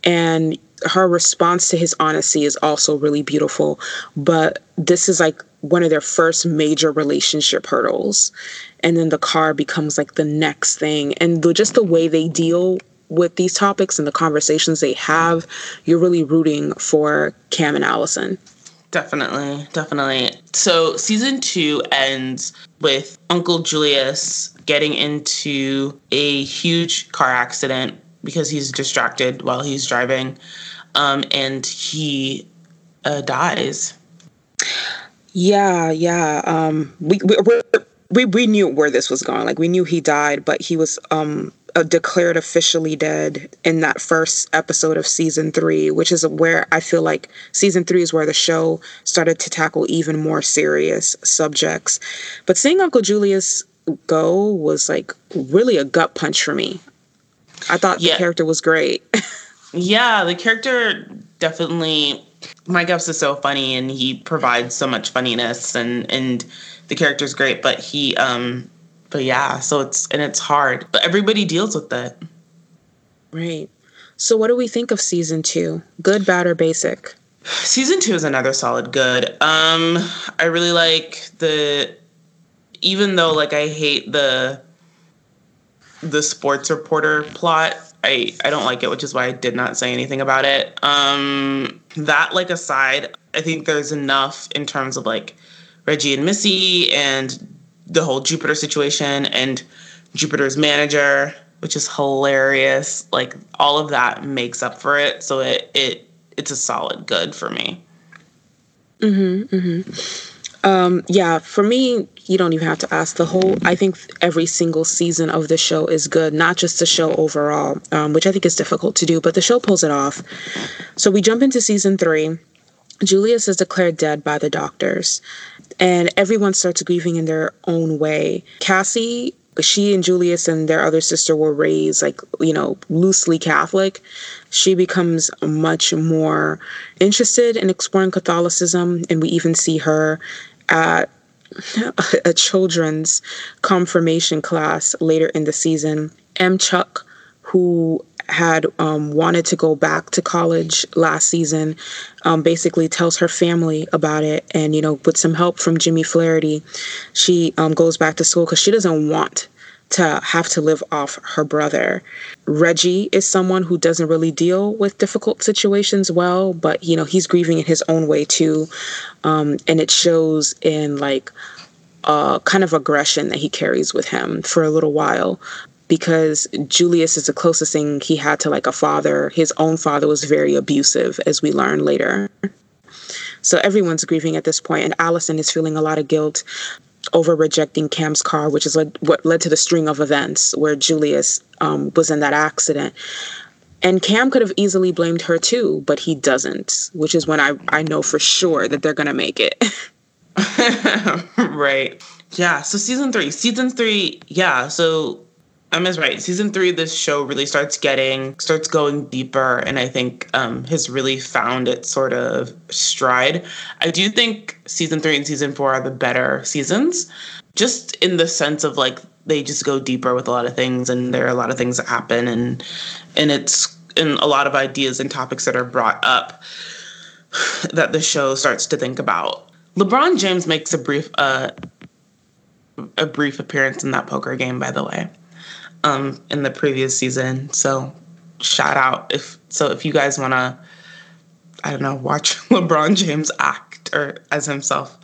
and her response to his honesty is also really beautiful. But this is like one of their first major relationship hurdles. And then the car becomes like the next thing. And the, just the way they deal with these topics and the conversations they have you're really rooting for cam and allison. Definitely. Definitely. So season two ends with uncle julius getting into a huge car accident because he's distracted while he's driving um, and he uh, dies yeah, yeah. Um, we, we we we knew where this was going. Like we knew he died, but he was um uh, declared officially dead in that first episode of season three, which is where I feel like season three is where the show started to tackle even more serious subjects. But seeing Uncle Julius go was like really a gut punch for me. I thought yeah. the character was great. yeah, the character definitely Mike Epps is so funny and he provides so much funniness and and the character's great, but he um but yeah, so it's and it's hard. But everybody deals with it. Right. So what do we think of season 2? Good, bad or basic? Season 2 is another solid good. Um I really like the even though like I hate the the sports reporter plot I I don't like it, which is why I did not say anything about it. Um, that like aside, I think there's enough in terms of like Reggie and Missy and the whole Jupiter situation and Jupiter's manager, which is hilarious. Like all of that makes up for it, so it it it's a solid good for me. Mhm. Mhm. Um, yeah, for me, you don't even have to ask. The whole, I think every single season of the show is good, not just the show overall, um, which I think is difficult to do, but the show pulls it off. So we jump into season three. Julius is declared dead by the doctors, and everyone starts grieving in their own way. Cassie she and Julius and their other sister were raised like, you know, loosely Catholic. She becomes much more interested in exploring Catholicism, and we even see her at a children's confirmation class later in the season. M. Chuck, who had um, wanted to go back to college last season, um, basically tells her family about it. And, you know, with some help from Jimmy Flaherty, she um, goes back to school because she doesn't want to have to live off her brother. Reggie is someone who doesn't really deal with difficult situations well, but you know, he's grieving in his own way too. Um, and it shows in like a kind of aggression that he carries with him for a little while because Julius is the closest thing he had to like a father. His own father was very abusive, as we learn later. So everyone's grieving at this point, and Allison is feeling a lot of guilt over rejecting Cam's car, which is like what led to the string of events where Julius um, was in that accident. And Cam could have easily blamed her too, but he doesn't, which is when I, I know for sure that they're going to make it. right. Yeah. So season three, season three, yeah. So Emma's right. Season three, this show really starts getting, starts going deeper, and I think um, has really found its sort of stride. I do think season three and season four are the better seasons, just in the sense of like they just go deeper with a lot of things, and there are a lot of things that happen, and and it's and a lot of ideas and topics that are brought up that the show starts to think about. LeBron James makes a brief uh, a brief appearance in that poker game, by the way um, in the previous season. So shout out if so if you guys want to I don't know watch LeBron James act or as himself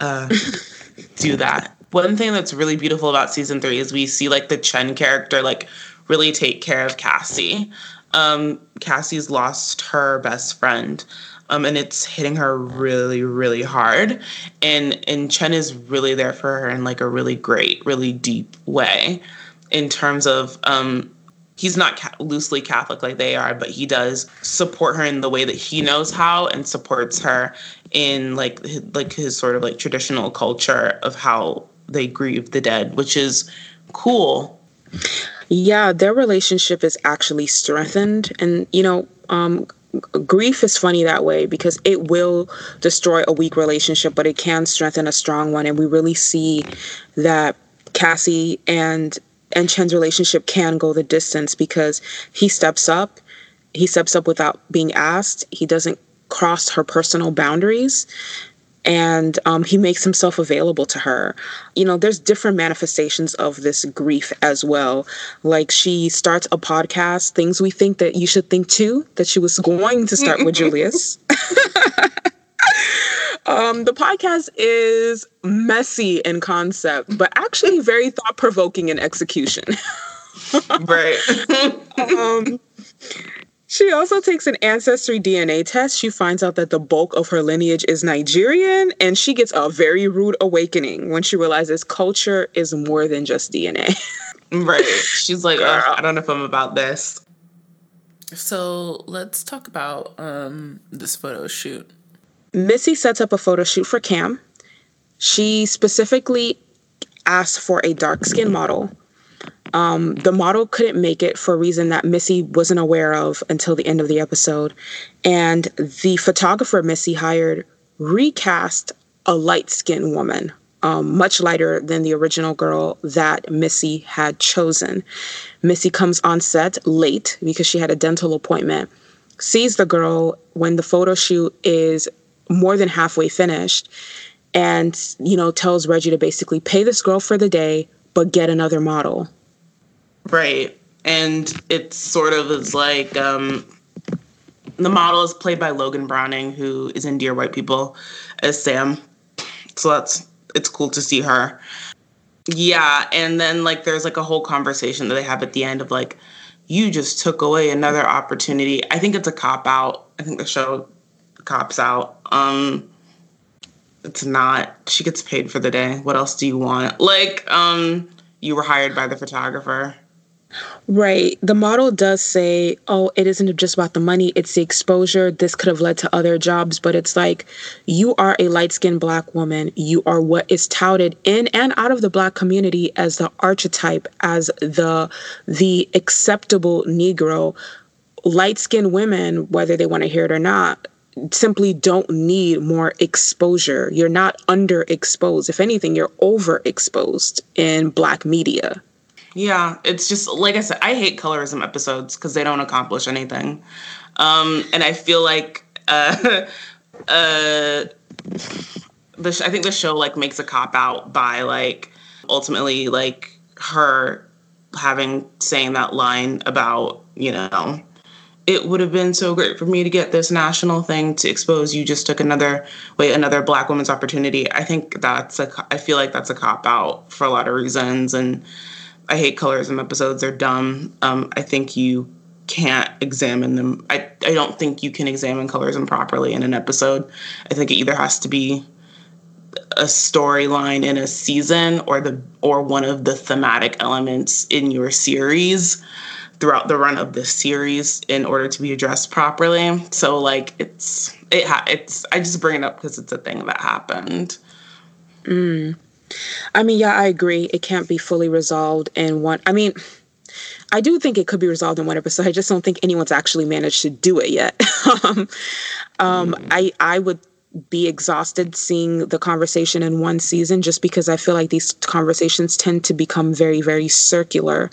uh, do that. One thing that's really beautiful about season three is we see like the Chen character like really take care of Cassie. Um, Cassie's lost her best friend. Um, and it's hitting her really, really hard. And and Chen is really there for her in like a really great, really deep way in terms of um, he's not ca- loosely Catholic like they are, but he does support her in the way that he knows how and supports her in like his, like his sort of like traditional culture of how they grieve the dead, which is cool. Yeah, their relationship is actually strengthened, and you know, um, grief is funny that way because it will destroy a weak relationship, but it can strengthen a strong one, and we really see that Cassie and and Chen's relationship can go the distance because he steps up. He steps up without being asked. He doesn't cross her personal boundaries. and um, he makes himself available to her. You know, there's different manifestations of this grief as well. Like she starts a podcast, things we think that you should think too, that she was going to start with Julius. Um, the podcast is messy in concept, but actually very thought provoking in execution. right. um, she also takes an ancestry DNA test. She finds out that the bulk of her lineage is Nigerian, and she gets a very rude awakening when she realizes culture is more than just DNA. right. She's like, oh, I don't know if I'm about this. So let's talk about um, this photo shoot. Missy sets up a photo shoot for Cam. She specifically asked for a dark skin model. Um, the model couldn't make it for a reason that Missy wasn't aware of until the end of the episode. And the photographer Missy hired recast a light skinned woman, um, much lighter than the original girl that Missy had chosen. Missy comes on set late because she had a dental appointment, sees the girl when the photo shoot is more than halfway finished and you know tells reggie to basically pay this girl for the day but get another model. Right. And it sort of is like um the model is played by logan browning who is in dear white people as sam. So that's it's cool to see her. Yeah and then like there's like a whole conversation that they have at the end of like you just took away another opportunity. I think it's a cop out i think the show cops out. Um, it's not. She gets paid for the day. What else do you want? Like, um, you were hired by the photographer. Right. The model does say, oh, it isn't just about the money, it's the exposure. This could have led to other jobs, but it's like you are a light skinned black woman. You are what is touted in and out of the black community as the archetype, as the the acceptable Negro. Light skinned women, whether they want to hear it or not, simply don't need more exposure. You're not underexposed. If anything, you're overexposed in black media. Yeah, it's just like I said, I hate colorism episodes because they don't accomplish anything. Um, and I feel like uh, uh, the sh- I think the show like makes a cop out by like ultimately like her having saying that line about you know it would have been so great for me to get this national thing to expose you just took another wait another black woman's opportunity. I think that's a i feel like that's a cop out for a lot of reasons and i hate colorism episodes they're dumb. Um, i think you can't examine them. I, I don't think you can examine colorism properly in an episode. I think it either has to be a storyline in a season or the or one of the thematic elements in your series throughout the run of this series in order to be addressed properly. So like it's it ha- it's I just bring it up because it's a thing that happened. Mm. I mean, yeah, I agree. It can't be fully resolved in one. I mean, I do think it could be resolved in one episode. I just don't think anyone's actually managed to do it yet. um, um, mm. I I would be exhausted seeing the conversation in one season just because I feel like these conversations tend to become very, very circular.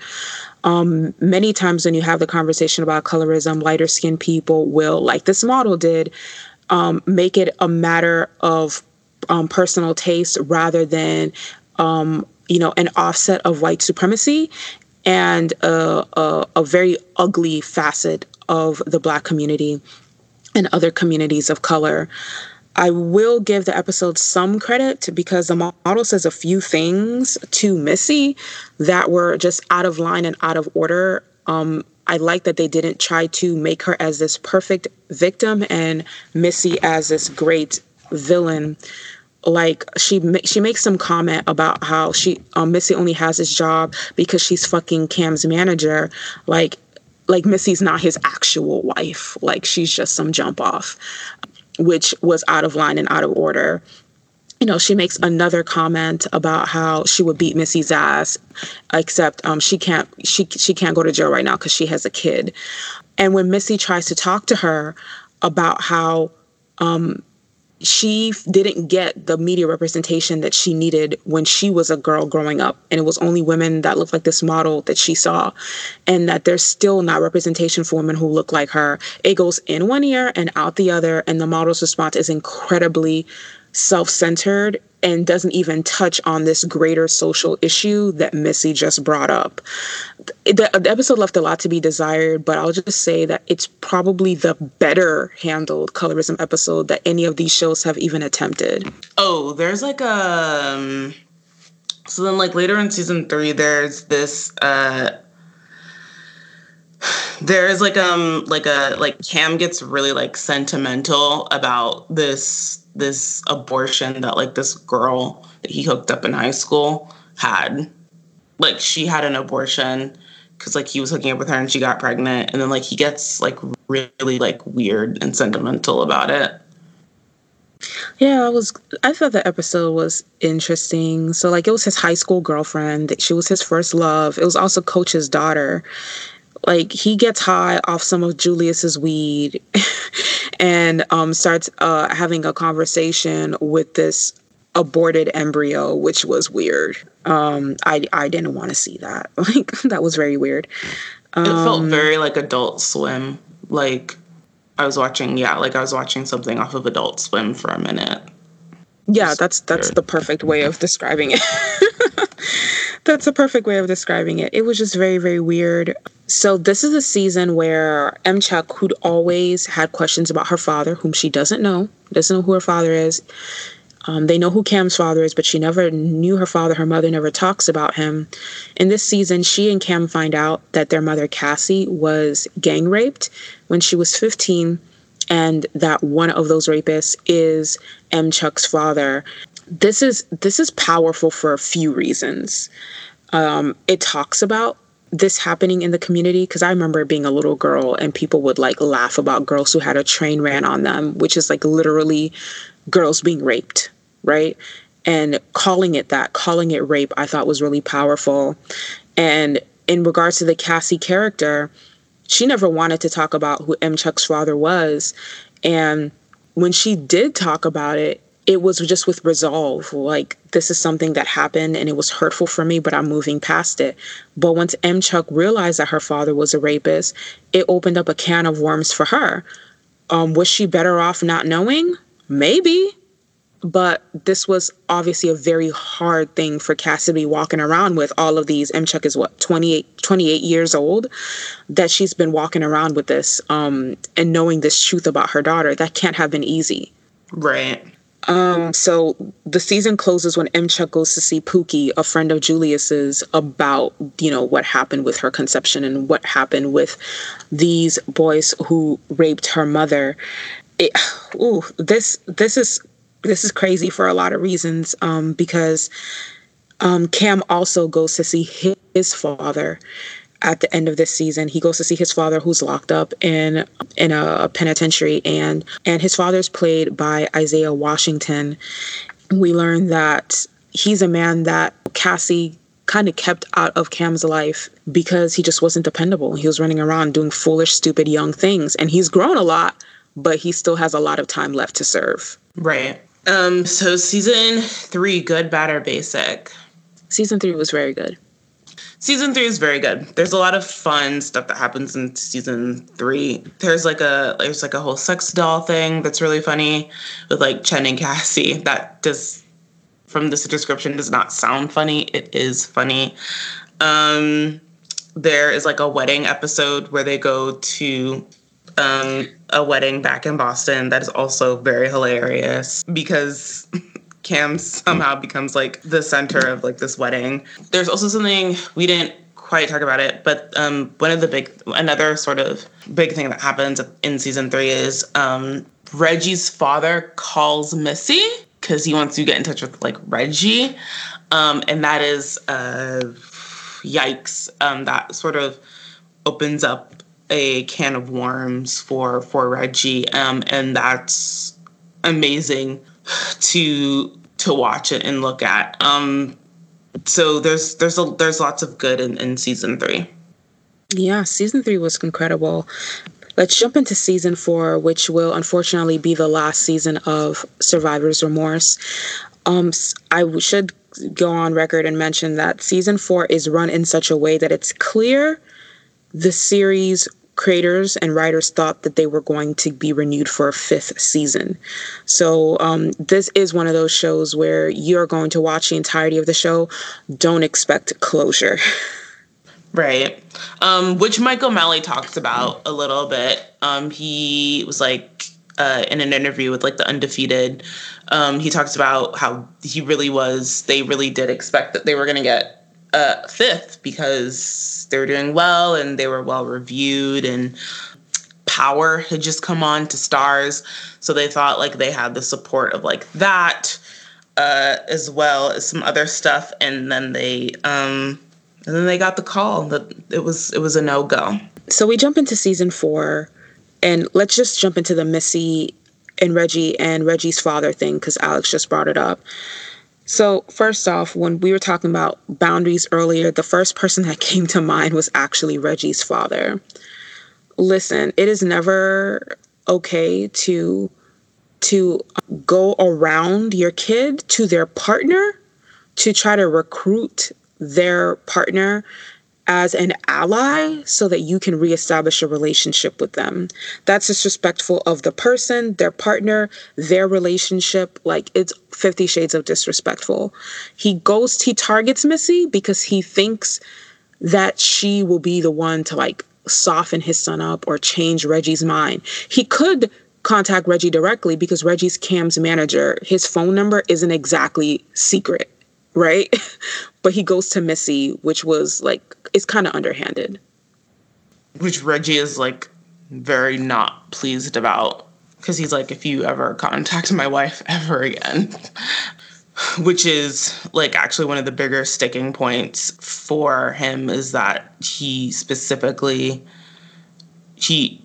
Um, many times when you have the conversation about colorism, lighter skinned people will, like this model did, um, make it a matter of um, personal taste rather than, um, you know, an offset of white supremacy and a, a, a very ugly facet of the Black community and other communities of color. I will give the episode some credit because the model says a few things to Missy that were just out of line and out of order. Um, I like that they didn't try to make her as this perfect victim and Missy as this great villain. Like she she makes some comment about how she um, Missy only has this job because she's fucking Cam's manager. Like like Missy's not his actual wife. Like she's just some jump off which was out of line and out of order. You know, she makes another comment about how she would beat Missy's ass, except um, she can't she she can't go to jail right now because she has a kid. And when Missy tries to talk to her about how um, she didn't get the media representation that she needed when she was a girl growing up and it was only women that looked like this model that she saw and that there's still not representation for women who look like her. It goes in one ear and out the other and the model's response is incredibly self centered and doesn't even touch on this greater social issue that Missy just brought up. The, the, episode left a lot to be desired, but I'll just say that it's probably the better handled colorism episode that any of these shows have even attempted. Oh, there's like a. Um, so then, like later in season three, there's this. uh there's like um like a like Cam gets really like sentimental about this this abortion that like this girl that he hooked up in high school had. Like she had an abortion because like he was hooking up with her and she got pregnant, and then like he gets like really like weird and sentimental about it. Yeah, I was. I thought the episode was interesting. So, like, it was his high school girlfriend. She was his first love. It was also Coach's daughter, like he gets high off some of Julius's weed and um, starts uh, having a conversation with this aborted embryo, which was weird. Um, I I didn't want to see that. Like that was very weird. Um, it felt um, very like Adult Swim. Like I was watching, yeah, like I was watching something off of Adult Swim for a minute. Yeah, that's that's the perfect way of describing it. that's a perfect way of describing it. It was just very very weird. So this is a season where M. Chuck, who'd always had questions about her father, whom she doesn't know, doesn't know who her father is. Um, they know who Cam's father is, but she never knew her father. Her mother never talks about him. In this season, she and Cam find out that their mother, Cassie, was gang raped when she was 15, and that one of those rapists is M. Chuck's father. This is this is powerful for a few reasons. Um, it talks about this happening in the community because I remember being a little girl and people would like laugh about girls who had a train ran on them, which is like literally girls being raped, right? And calling it that, calling it rape, I thought was really powerful. And in regards to the Cassie character, she never wanted to talk about who M. Chuck's father was. And when she did talk about it, it was just with resolve like this is something that happened and it was hurtful for me but i'm moving past it but once m chuck realized that her father was a rapist it opened up a can of worms for her um, was she better off not knowing maybe but this was obviously a very hard thing for Cassidy walking around with all of these. M. Chuck is what 28, 28 years old, that she's been walking around with this um, and knowing this truth about her daughter. That can't have been easy. Right. Um, so the season closes when M. Goes to see Pookie, a friend of Julius's, about you know what happened with her conception and what happened with these boys who raped her mother. It, ooh, this this is this is crazy for a lot of reasons. Um, because um, Cam also goes to see his father at the end of this season. He goes to see his father, who's locked up in in a, penitentiary, and and his father's played by Isaiah Washington. We learn that he's a man that Cassie kind of kept out of Cam's life because he just wasn't dependable. He was running around doing foolish, stupid, young things, and he's grown a lot, but he still has a lot of time left to serve. Right. Um. So season three, good, bad, or basic. Season three was very good season three is very good. There's a lot of fun stuff that happens in season three. There's like a there's like a whole sex doll thing that's really funny with like Chen and Cassie. That does from this description does not sound funny. It is funny. Um, there is like a wedding episode where they go to um, a wedding back in Boston that is also very hilarious because Cam somehow becomes like the center of like this wedding. There's also something we didn't quite talk about it, but um, one of the big, another sort of big thing that happens in season three is um, Reggie's father calls Missy because he wants to get in touch with like Reggie, um, and that is uh, yikes. Um, that sort of opens up a can of worms for for Reggie, um, and that's amazing to to watch it and look at. Um, so there's there's a, there's lots of good in, in season three. Yeah, season three was incredible. Let's jump into season four, which will unfortunately be the last season of Survivor's Remorse. Um, I should go on record and mention that season four is run in such a way that it's clear the series creators and writers thought that they were going to be renewed for a fifth season. So, um, this is one of those shows where you're going to watch the entirety of the show. Don't expect closure. Right. Um, which Michael O'Malley talks about a little bit. Um, he was like uh, in an interview with like the undefeated. Um, he talks about how he really was. They really did expect that they were going to get uh, fifth because they were doing well and they were well reviewed and Power had just come on to Starz so they thought like they had the support of like that uh, as well as some other stuff, and then they um, and then they got the call that it was it was a no go. So we jump into season four, and let's just jump into the Missy and Reggie and Reggie's father thing because Alex just brought it up. So, first off, when we were talking about boundaries earlier, the first person that came to mind was actually Reggie's father. Listen, it is never okay to to go around your kid to their partner to try to recruit their partner as an ally so that you can reestablish a relationship with them. That's disrespectful of the person, their partner, their relationship. Like it's 50 shades of disrespectful. He goes, he targets Missy because he thinks that she will be the one to like soften his son up or change Reggie's mind. He could contact Reggie directly because Reggie's Cam's manager, his phone number isn't exactly secret right? but he goes to Missy, which was like it's kind of underhanded. Which Reggie is like very not pleased about because he's like, if you ever contact my wife ever again, which is like actually one of the bigger sticking points for him is that he specifically he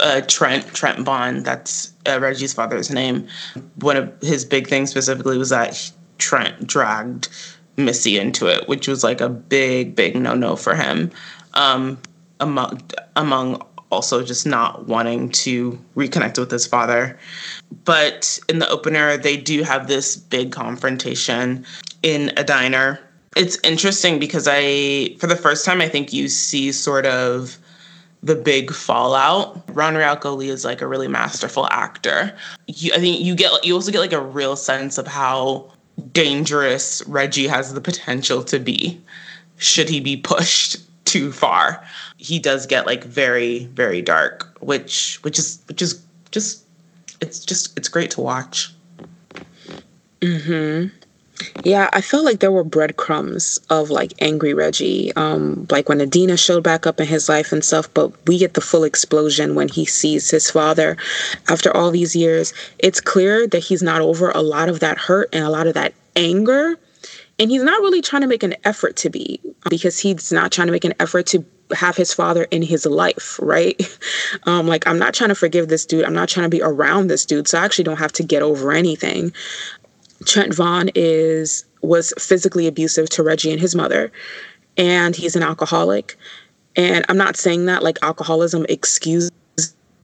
uh, Trent Trent Vaughn that's uh, Reggie's father's name. One of his big things specifically was that Trent dragged Missy into it, which was like a big, big no no for him. Um, among among also just not wanting to reconnect with his father. But in the opener, they do have this big confrontation in a diner. It's interesting because I, for the first time, I think you see sort of the big fallout. RonReaco Lee is like a really masterful actor. You, I think you get you also get like a real sense of how dangerous Reggie has the potential to be should he be pushed too far. He does get like very very dark, which which is which is just it's just it's great to watch. Mhm. Yeah, I felt like there were breadcrumbs of like angry Reggie, um, like when Adina showed back up in his life and stuff. But we get the full explosion when he sees his father after all these years. It's clear that he's not over a lot of that hurt and a lot of that anger. And he's not really trying to make an effort to be because he's not trying to make an effort to have his father in his life, right? Um, like, I'm not trying to forgive this dude. I'm not trying to be around this dude. So I actually don't have to get over anything. Trent Vaughn is was physically abusive to Reggie and his mother, and he's an alcoholic. And I'm not saying that like alcoholism excuses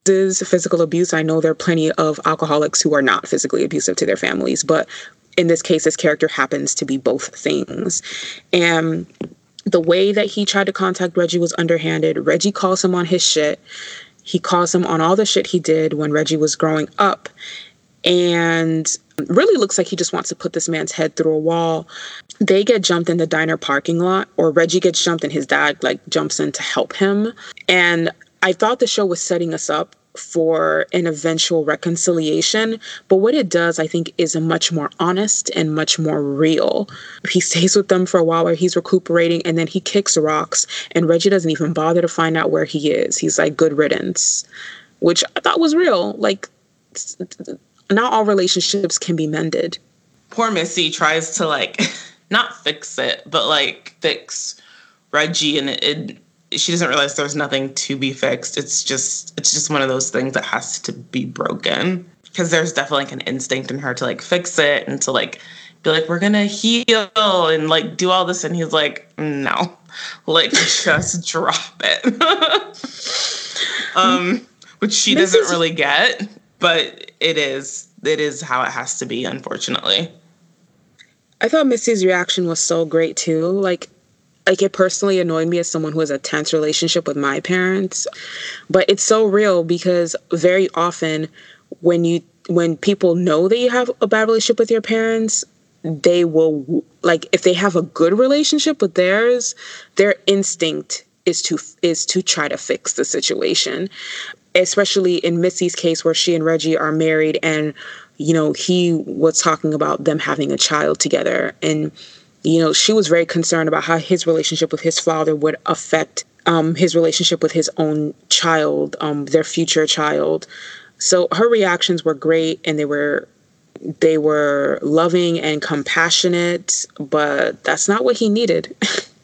physical abuse. I know there are plenty of alcoholics who are not physically abusive to their families, but in this case, his character happens to be both things. And the way that he tried to contact Reggie was underhanded. Reggie calls him on his shit. He calls him on all the shit he did when Reggie was growing up. And really looks like he just wants to put this man's head through a wall. They get jumped in the diner parking lot, or Reggie gets jumped and his dad like jumps in to help him. And I thought the show was setting us up for an eventual reconciliation. But what it does, I think, is a much more honest and much more real. He stays with them for a while where he's recuperating and then he kicks rocks, and Reggie doesn't even bother to find out where he is. He's like, good riddance, which I thought was real. Like, not all relationships can be mended. Poor Missy tries to like not fix it, but like fix Reggie, and it, it, she doesn't realize there's nothing to be fixed. It's just it's just one of those things that has to be broken because there's definitely like an instinct in her to like fix it and to like be like we're gonna heal and like do all this, and he's like no, like just drop it. um, which she doesn't really get but it is it is how it has to be unfortunately. I thought missy's reaction was so great too. Like like it personally annoyed me as someone who has a tense relationship with my parents. But it's so real because very often when you when people know that you have a bad relationship with your parents they will like if they have a good relationship with theirs their instinct is to is to try to fix the situation especially in Missy's case where she and Reggie are married and you know he was talking about them having a child together. And you know she was very concerned about how his relationship with his father would affect um, his relationship with his own child um, their future child. So her reactions were great and they were they were loving and compassionate but that's not what he needed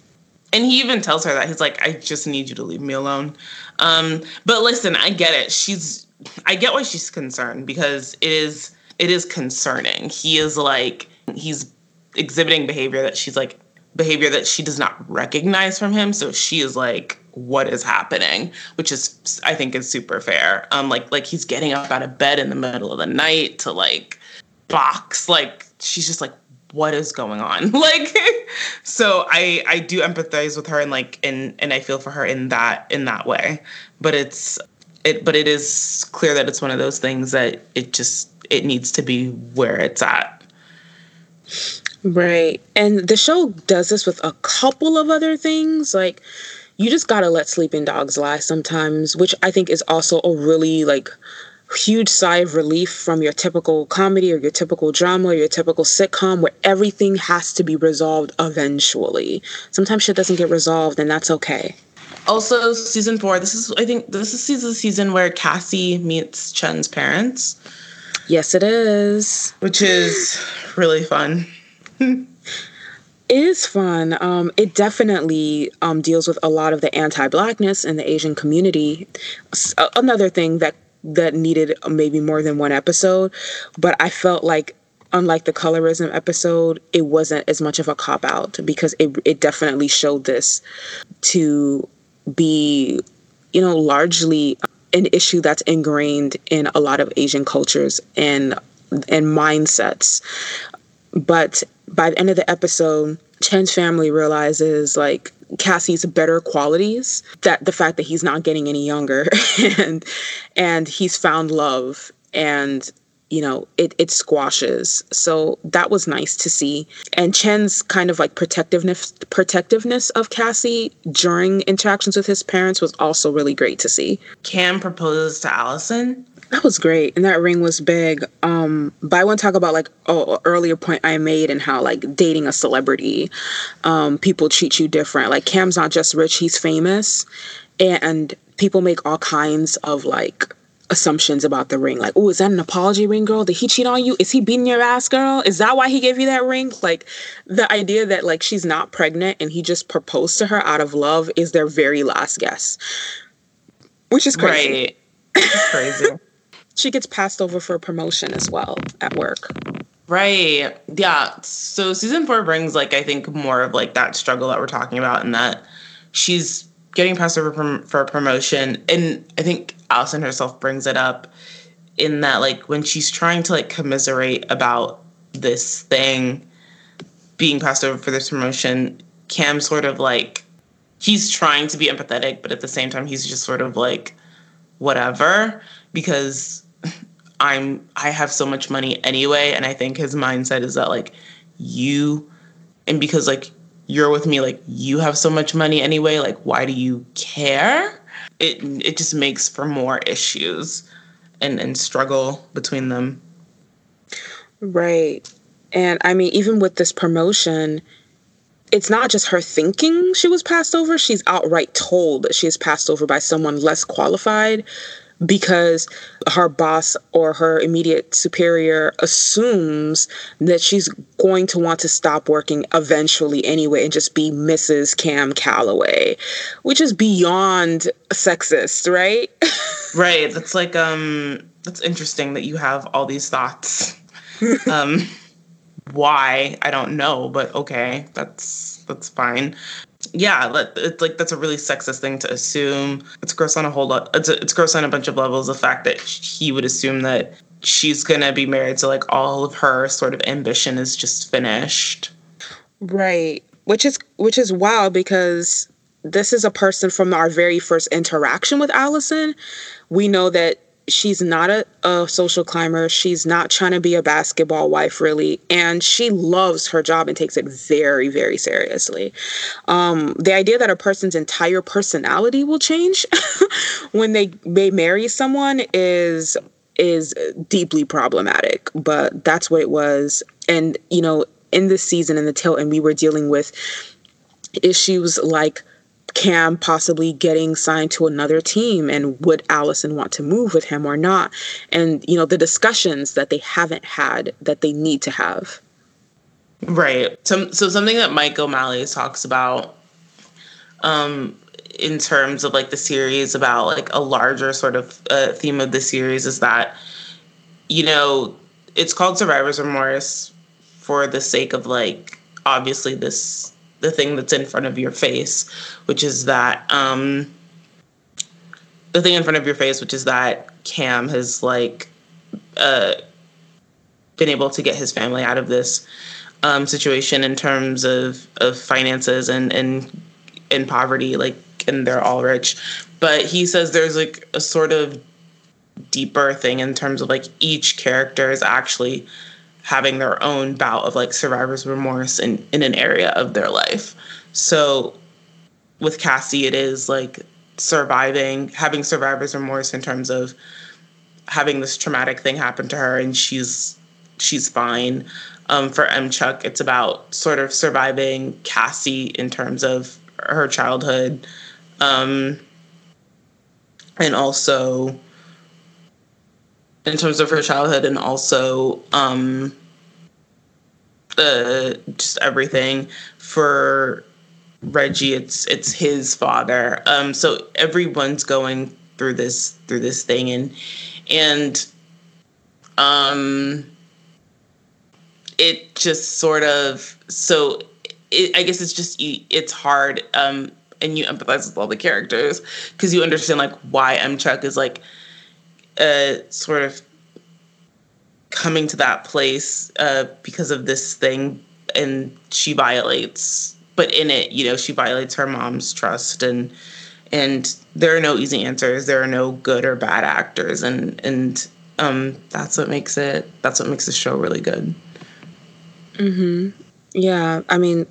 and he even tells her that he's like i just need you to leave me alone. Um, but listen i get it. She's i get why she's concerned because it is it is concerning. He is like he's exhibiting behavior that she's like behavior that she does not recognize from him. So she is like what is happening? Which is i think is super fair. Um like like he's getting up out of bed in the middle of the night to like box. Like she's just like what is going on? Like so i i do empathize with her and like and and i feel for her in that in that way. But it's it but it is clear that it's one of those things that it just it needs to be where it's at. Right. And the show does this with a couple of other things. Like you just gotta let sleeping dogs lie sometimes which i think is also a really like huge sigh of relief from your typical comedy or your typical drama or your typical sitcom where everything has to be resolved eventually. Sometimes shit doesn't get resolved and that's okay. Also, season four, this is I think this is the season where Cassie meets Chen's parents. Yes, it is. Which is really fun. it is fun. Um, it definitely um, deals with a lot of the anti-blackness in the Asian community. Another thing that that needed maybe more than one episode, but I felt like unlike the colorism episode, it wasn't as much of a cop out because it it definitely showed this to be, you know, largely an issue that's ingrained in a lot of Asian cultures and and mindsets. But by the end of the episode, Chen's family realizes like Cassie's better qualities, that the fact that he's not getting any younger and and he's found love and you know it it squashes. So that was nice to see. And chen's kind of like protectiveness protectiveness of cassie during interactions with his parents was also really great to see. Cam proposed to allison that was great and that ring was big um but i want to talk about like oh earlier point i made and how like dating a celebrity um people treat you different like cam's not just rich he's famous and people make all kinds of like assumptions about the ring. Like, oh, is that an apology ring, girl? Did he cheat on you? Is he beating your ass, girl? Is that why he gave you that ring? Like, the idea that like she's not pregnant and he just proposed to her out of love is their very last guess, which is crazy. Right. crazy. she gets passed over for a promotion as well at work. Right. Yeah. So season four brings like I think more of like that struggle that we're talking about, and that she's getting passed over for, for a promotion, and I think Allison herself brings it up in that like when she's trying to like commiserate about this thing being passed over for this promotion, Cam sort of like he's trying to be empathetic, but at the same time he's just sort of like whatever because I'm I have so much money anyway and I think his mindset is that like you and because like you're with me like you have so much money anyway like why do you care? It it just makes for more issues and and struggle between them. Right. And i mean even with this promotion it's not just her thinking she was passed over she's outright told that she is passed over by someone less qualified because her boss or her immediate superior assumes that she's going to want to stop working eventually anyway and just be Mrs. Cam Calloway, which is beyond sexist, right? right. That's like um that's interesting that you have all these thoughts. um why? I don't know, but okay, that's that's fine yeah, it's like that's a really sexist thing to assume. It's gross on a whole lot. It's it's gross on a bunch of levels. The fact that he would assume that she's gonna be married, so like all of her sort of ambition is just finished. Right. which is which is wild because this is a person from our very first interaction with Allison. We know that she's not a, a, social climber. She's not trying to be a basketball wife, really. And she loves her job and takes it very, very seriously. Um, the idea that a person's entire personality will change when they, they marry someone is is deeply problematic, but that's what it was. And, you know, in this season in the Tilton, we were dealing with issues like Cam possibly getting signed to another team and would Allison want to move with him or not? And, you know, the discussions that they haven't had that they need to have. Right. So, so something that Mike O'Malley talks about um, in terms of like the series about like a larger sort of uh, theme of the series is that you know it's called survivor's remorse for the sake of like obviously this the thing that's in front of your face which is that um the thing in front of your face which is that cam has like uh been able to get his family out of this um situation in terms of of finances and and in poverty like and they're all rich. But he says there's like a sort of deeper thing in terms of like each character is actually having their own bout of like survivor's remorse in, in an area of their life. So with Cassie, it is like surviving, having survivor's remorse in terms of having this traumatic thing happen to her and she's she's fine. Um, for M Chuck, it's about sort of surviving Cassie in terms of her childhood um, and also in terms of her childhood and also um, just everything. For Reggie it's it's his father. Um so everyone's going through this through this thing and and um it just sort of so it, I guess it's just it's hard um and you empathize with all the characters because you understand like why M Chuck is like uh sort of coming to that place uh because of this thing and she violates but in it you know she violates her mom's trust and and there are no easy answers there are no good or bad actors and and um that's what makes it that's what makes the show really good. Mhm yeah i mean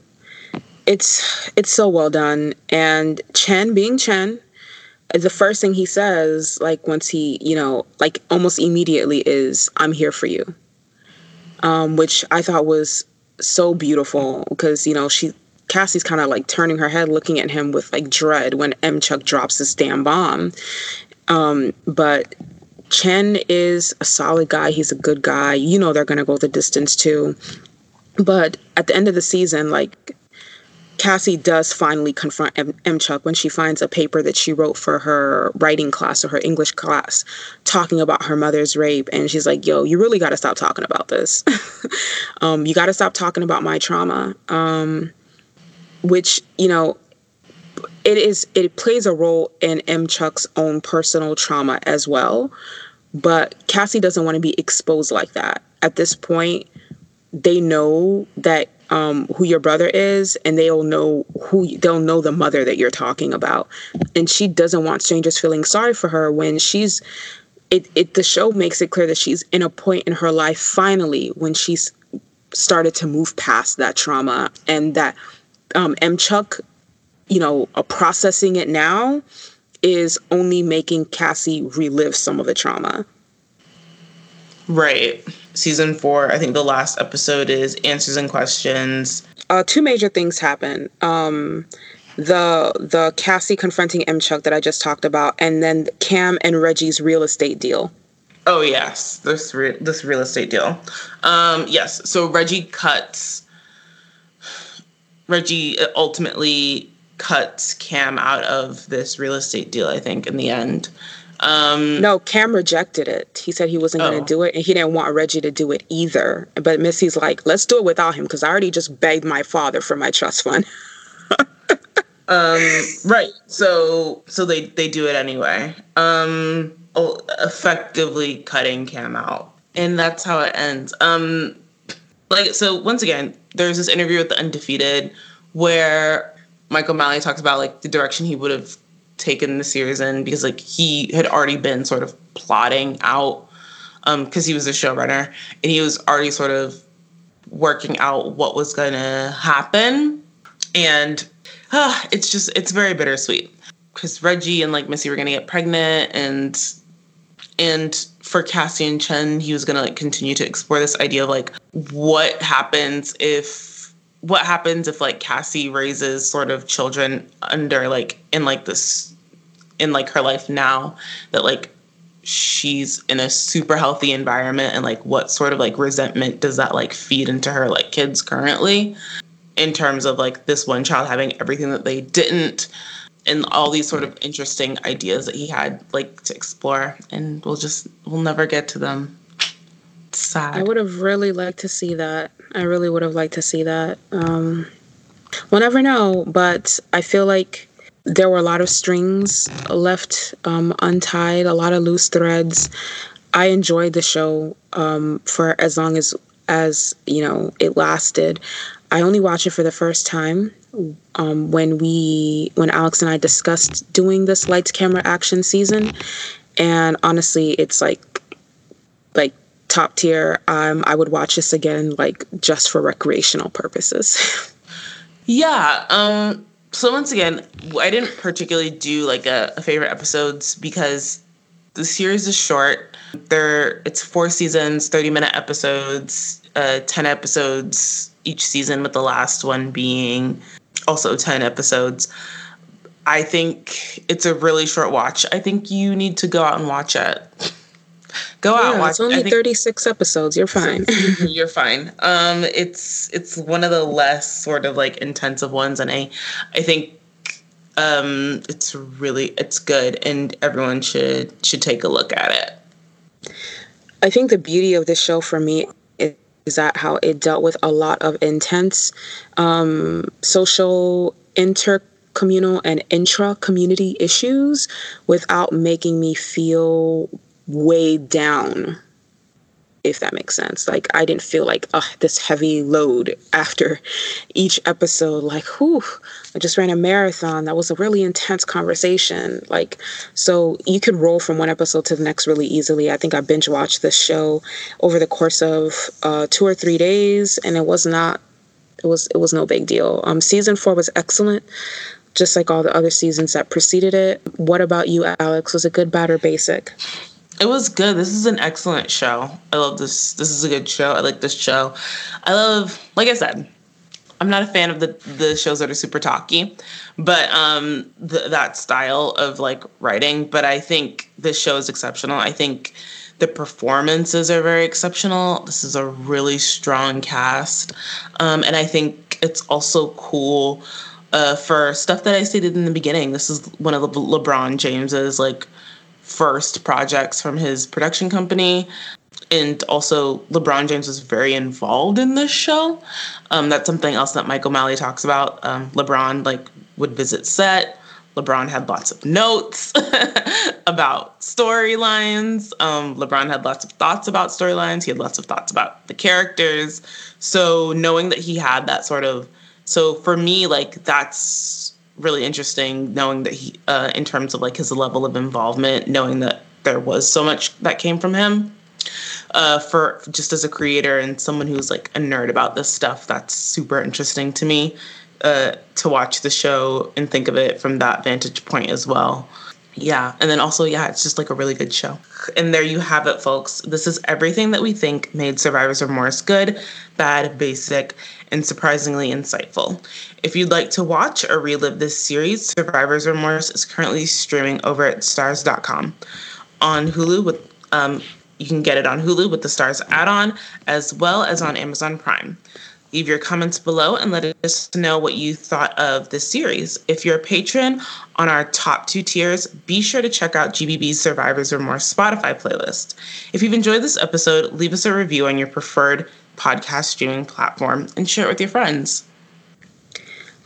it's it's so well done and chen being chen the first thing he says like once he you know like almost immediately is i'm here for you um, which i thought was so beautiful because you know she cassie's kind of like turning her head looking at him with like dread when m. Chuck drops his damn bomb. Um, but chen is a solid guy. He's a good guy. You know they're gonna go the distance too. But at the end of the season like Cassie does finally confront M-. Chuck when she finds a paper that she wrote for her writing class or her English class talking about her mother's rape. And she's like, yo, you really got to stop talking about this. um, you got to stop talking about my trauma. Um, which, you know, it is, it plays a role in M. Chuck's own personal trauma as well. But Cassie doesn't want to be exposed like that. At this point, they know that um, who your brother is, and they'll know who they'll know the mother that you're talking about. And she doesn't want strangers feeling sorry for her when she's. It, it the show makes it clear that she's in a point in her life finally when she's started to move past that trauma and that um, M Chuck, you know, uh, processing it now is only making Cassie relive some of the trauma. Right. Season four, I think the last episode is answers and questions. Uh, two major things happen. Um, the the Cassie confronting M Chuck that I just talked about, and then Cam and Reggie's real estate deal. Oh yes, this re- this real estate deal. Um, yes, so Reggie cuts. Reggie ultimately cuts Cam out of this real estate deal. I think in the end. Um, no, Cam rejected it. He said he wasn't oh. going to do it, and he didn't want Reggie to do it either. But Missy's like, let's do it without him because I already just begged my father for my trust fund. um, right. So, so they they do it anyway. Um, effectively cutting Cam out, and that's how it ends. Um, like so, once again, there's this interview with the undefeated where Michael O'Malley talks about like the direction he would have taken the series in because like he had already been sort of plotting out because um, he was a showrunner and he was already sort of working out what was going to happen. And uh, it's just it's very bittersweet. Because Reggie and like Missy were going to get pregnant and and for Cassian Chen he was going to like continue to explore this idea of like what happens if what happens if like Cassie raises sort of children under like in like this in like her life now that like she's in a super healthy environment and like what sort of like resentment does that like feed into her like kids currently in terms of like this one child having everything that they didn't and all these sort of interesting ideas that he had like to explore and we'll just we'll never get to them sad i would have really liked to see that i really would have liked to see that um we'll never know but i feel like there were a lot of strings left um, untied, a lot of loose threads. I enjoyed the show um, for as long as as you know it lasted. I only watched it for the first time um, when we when Alex and I discussed doing this lights camera action season, and honestly, it's like like top tier. Um, I would watch this again like just for recreational purposes. yeah. Um so once again, I didn't particularly do like a, a, favorite episodes because the series is short. There, it's four seasons, thirty minute episodes, uh, ten episodes each season, with the last one being also ten episodes. I think it's a really short watch. I think you need to go out and watch it. Go yeah, out. Watch. It's only thirty six episodes. You're fine. you're fine. Um, it's it's one of the less sort of like intensive ones, and I I think um it's really it's good, and everyone should should take a look at it. I think the beauty of this show for me is that how it dealt with a lot of intense um, social intercommunal and intra community issues without making me feel weighed down if that makes sense. Like I didn't feel like oh, this heavy load after each episode. Like, whew, I just ran a marathon. That was a really intense conversation. Like, so you could roll from one episode to the next really easily. I think I binge watched this show over the course of uh, two or three days, and it was not. It was it was no big deal. Um, season four was excellent. Just like all the other seasons that preceded it. What about you, Alex? Was it good, bad, or basic? It was good. This is an excellent show. I love this. This is a good show. I like this show. I love, like I said, I'm not a fan of the the shows that are super talky, but um, the, that style of like writing. But I think this show is exceptional. I think the performances are very exceptional. This is a really strong cast, um, and I think it's also cool uh, for stuff that I stated in the beginning. This is one of Le- LeBron James's like first projects from his production company. And also, LeBron James was very involved in this show. Um, that's something else that Mike O'Malley talks about. Um, LeBron like would visit set. LeBron had lots of notes about storylines. Um, LeBron had lots of thoughts about storylines. He had lots of thoughts about the characters. So knowing that he had that sort of, so for me, like that's really interesting knowing that he uh, in terms of like his level of involvement knowing that there was so much that came from him. Uh, for just as a creator and someone who's like a nerd about this stuff that's super interesting to me uh, to watch the show and think of it from that vantage point as well. Yeah and then also yeah it's just like a really good show. And there you have it folks. This is everything that we think made survivor's of remorse good bad basic and surprisingly insightful if you'd like to watch or relive this series survivor's remorse is currently streaming over at starz.com on hulu with um, you can get it on hulu with the Starz add-on as well as on amazon prime Leave your comments below and let us know what you thought of this series. If you're a patron on our top two tiers, be sure to check out GBB's Survivor's Remorse Spotify playlist. If you've enjoyed this episode, leave us a review on your preferred podcast streaming platform and share it with your friends.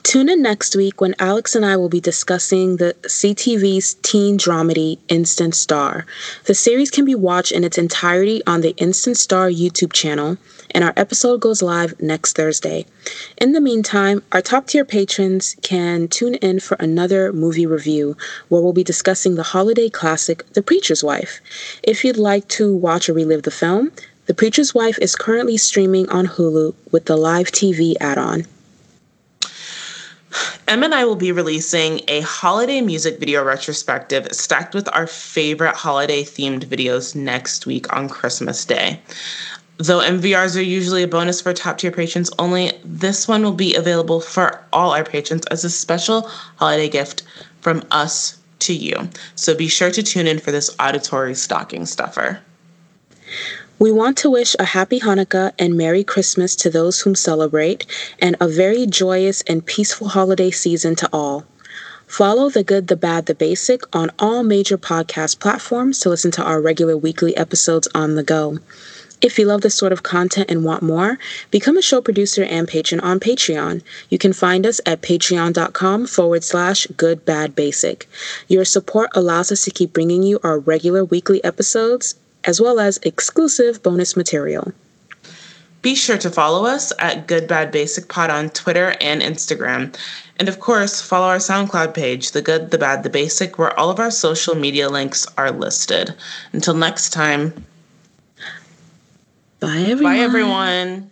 Tune in next week when Alex and I will be discussing the CTV's teen dramedy Instant Star. The series can be watched in its entirety on the Instant Star YouTube channel and our episode goes live next Thursday. In the meantime, our top tier patrons can tune in for another movie review where we'll be discussing the holiday classic, The Preacher's Wife. If you'd like to watch or relive the film, The Preacher's Wife is currently streaming on Hulu with the live TV add on. Em and I will be releasing a holiday music video retrospective stacked with our favorite holiday themed videos next week on Christmas Day. Though MVRs are usually a bonus for top tier patrons only, this one will be available for all our patrons as a special holiday gift from us to you. So be sure to tune in for this auditory stocking stuffer. We want to wish a happy Hanukkah and Merry Christmas to those whom celebrate, and a very joyous and peaceful holiday season to all. Follow The Good, the Bad, the Basic on all major podcast platforms to listen to our regular weekly episodes on the go. If you love this sort of content and want more, become a show producer and patron on Patreon. You can find us at patreon.com forward slash good bad basic. Your support allows us to keep bringing you our regular weekly episodes as well as exclusive bonus material. Be sure to follow us at Good Bad Basic Pod on Twitter and Instagram. And of course, follow our SoundCloud page, The Good, the Bad, the Basic, where all of our social media links are listed. Until next time. Bye, everyone. Bye, everyone.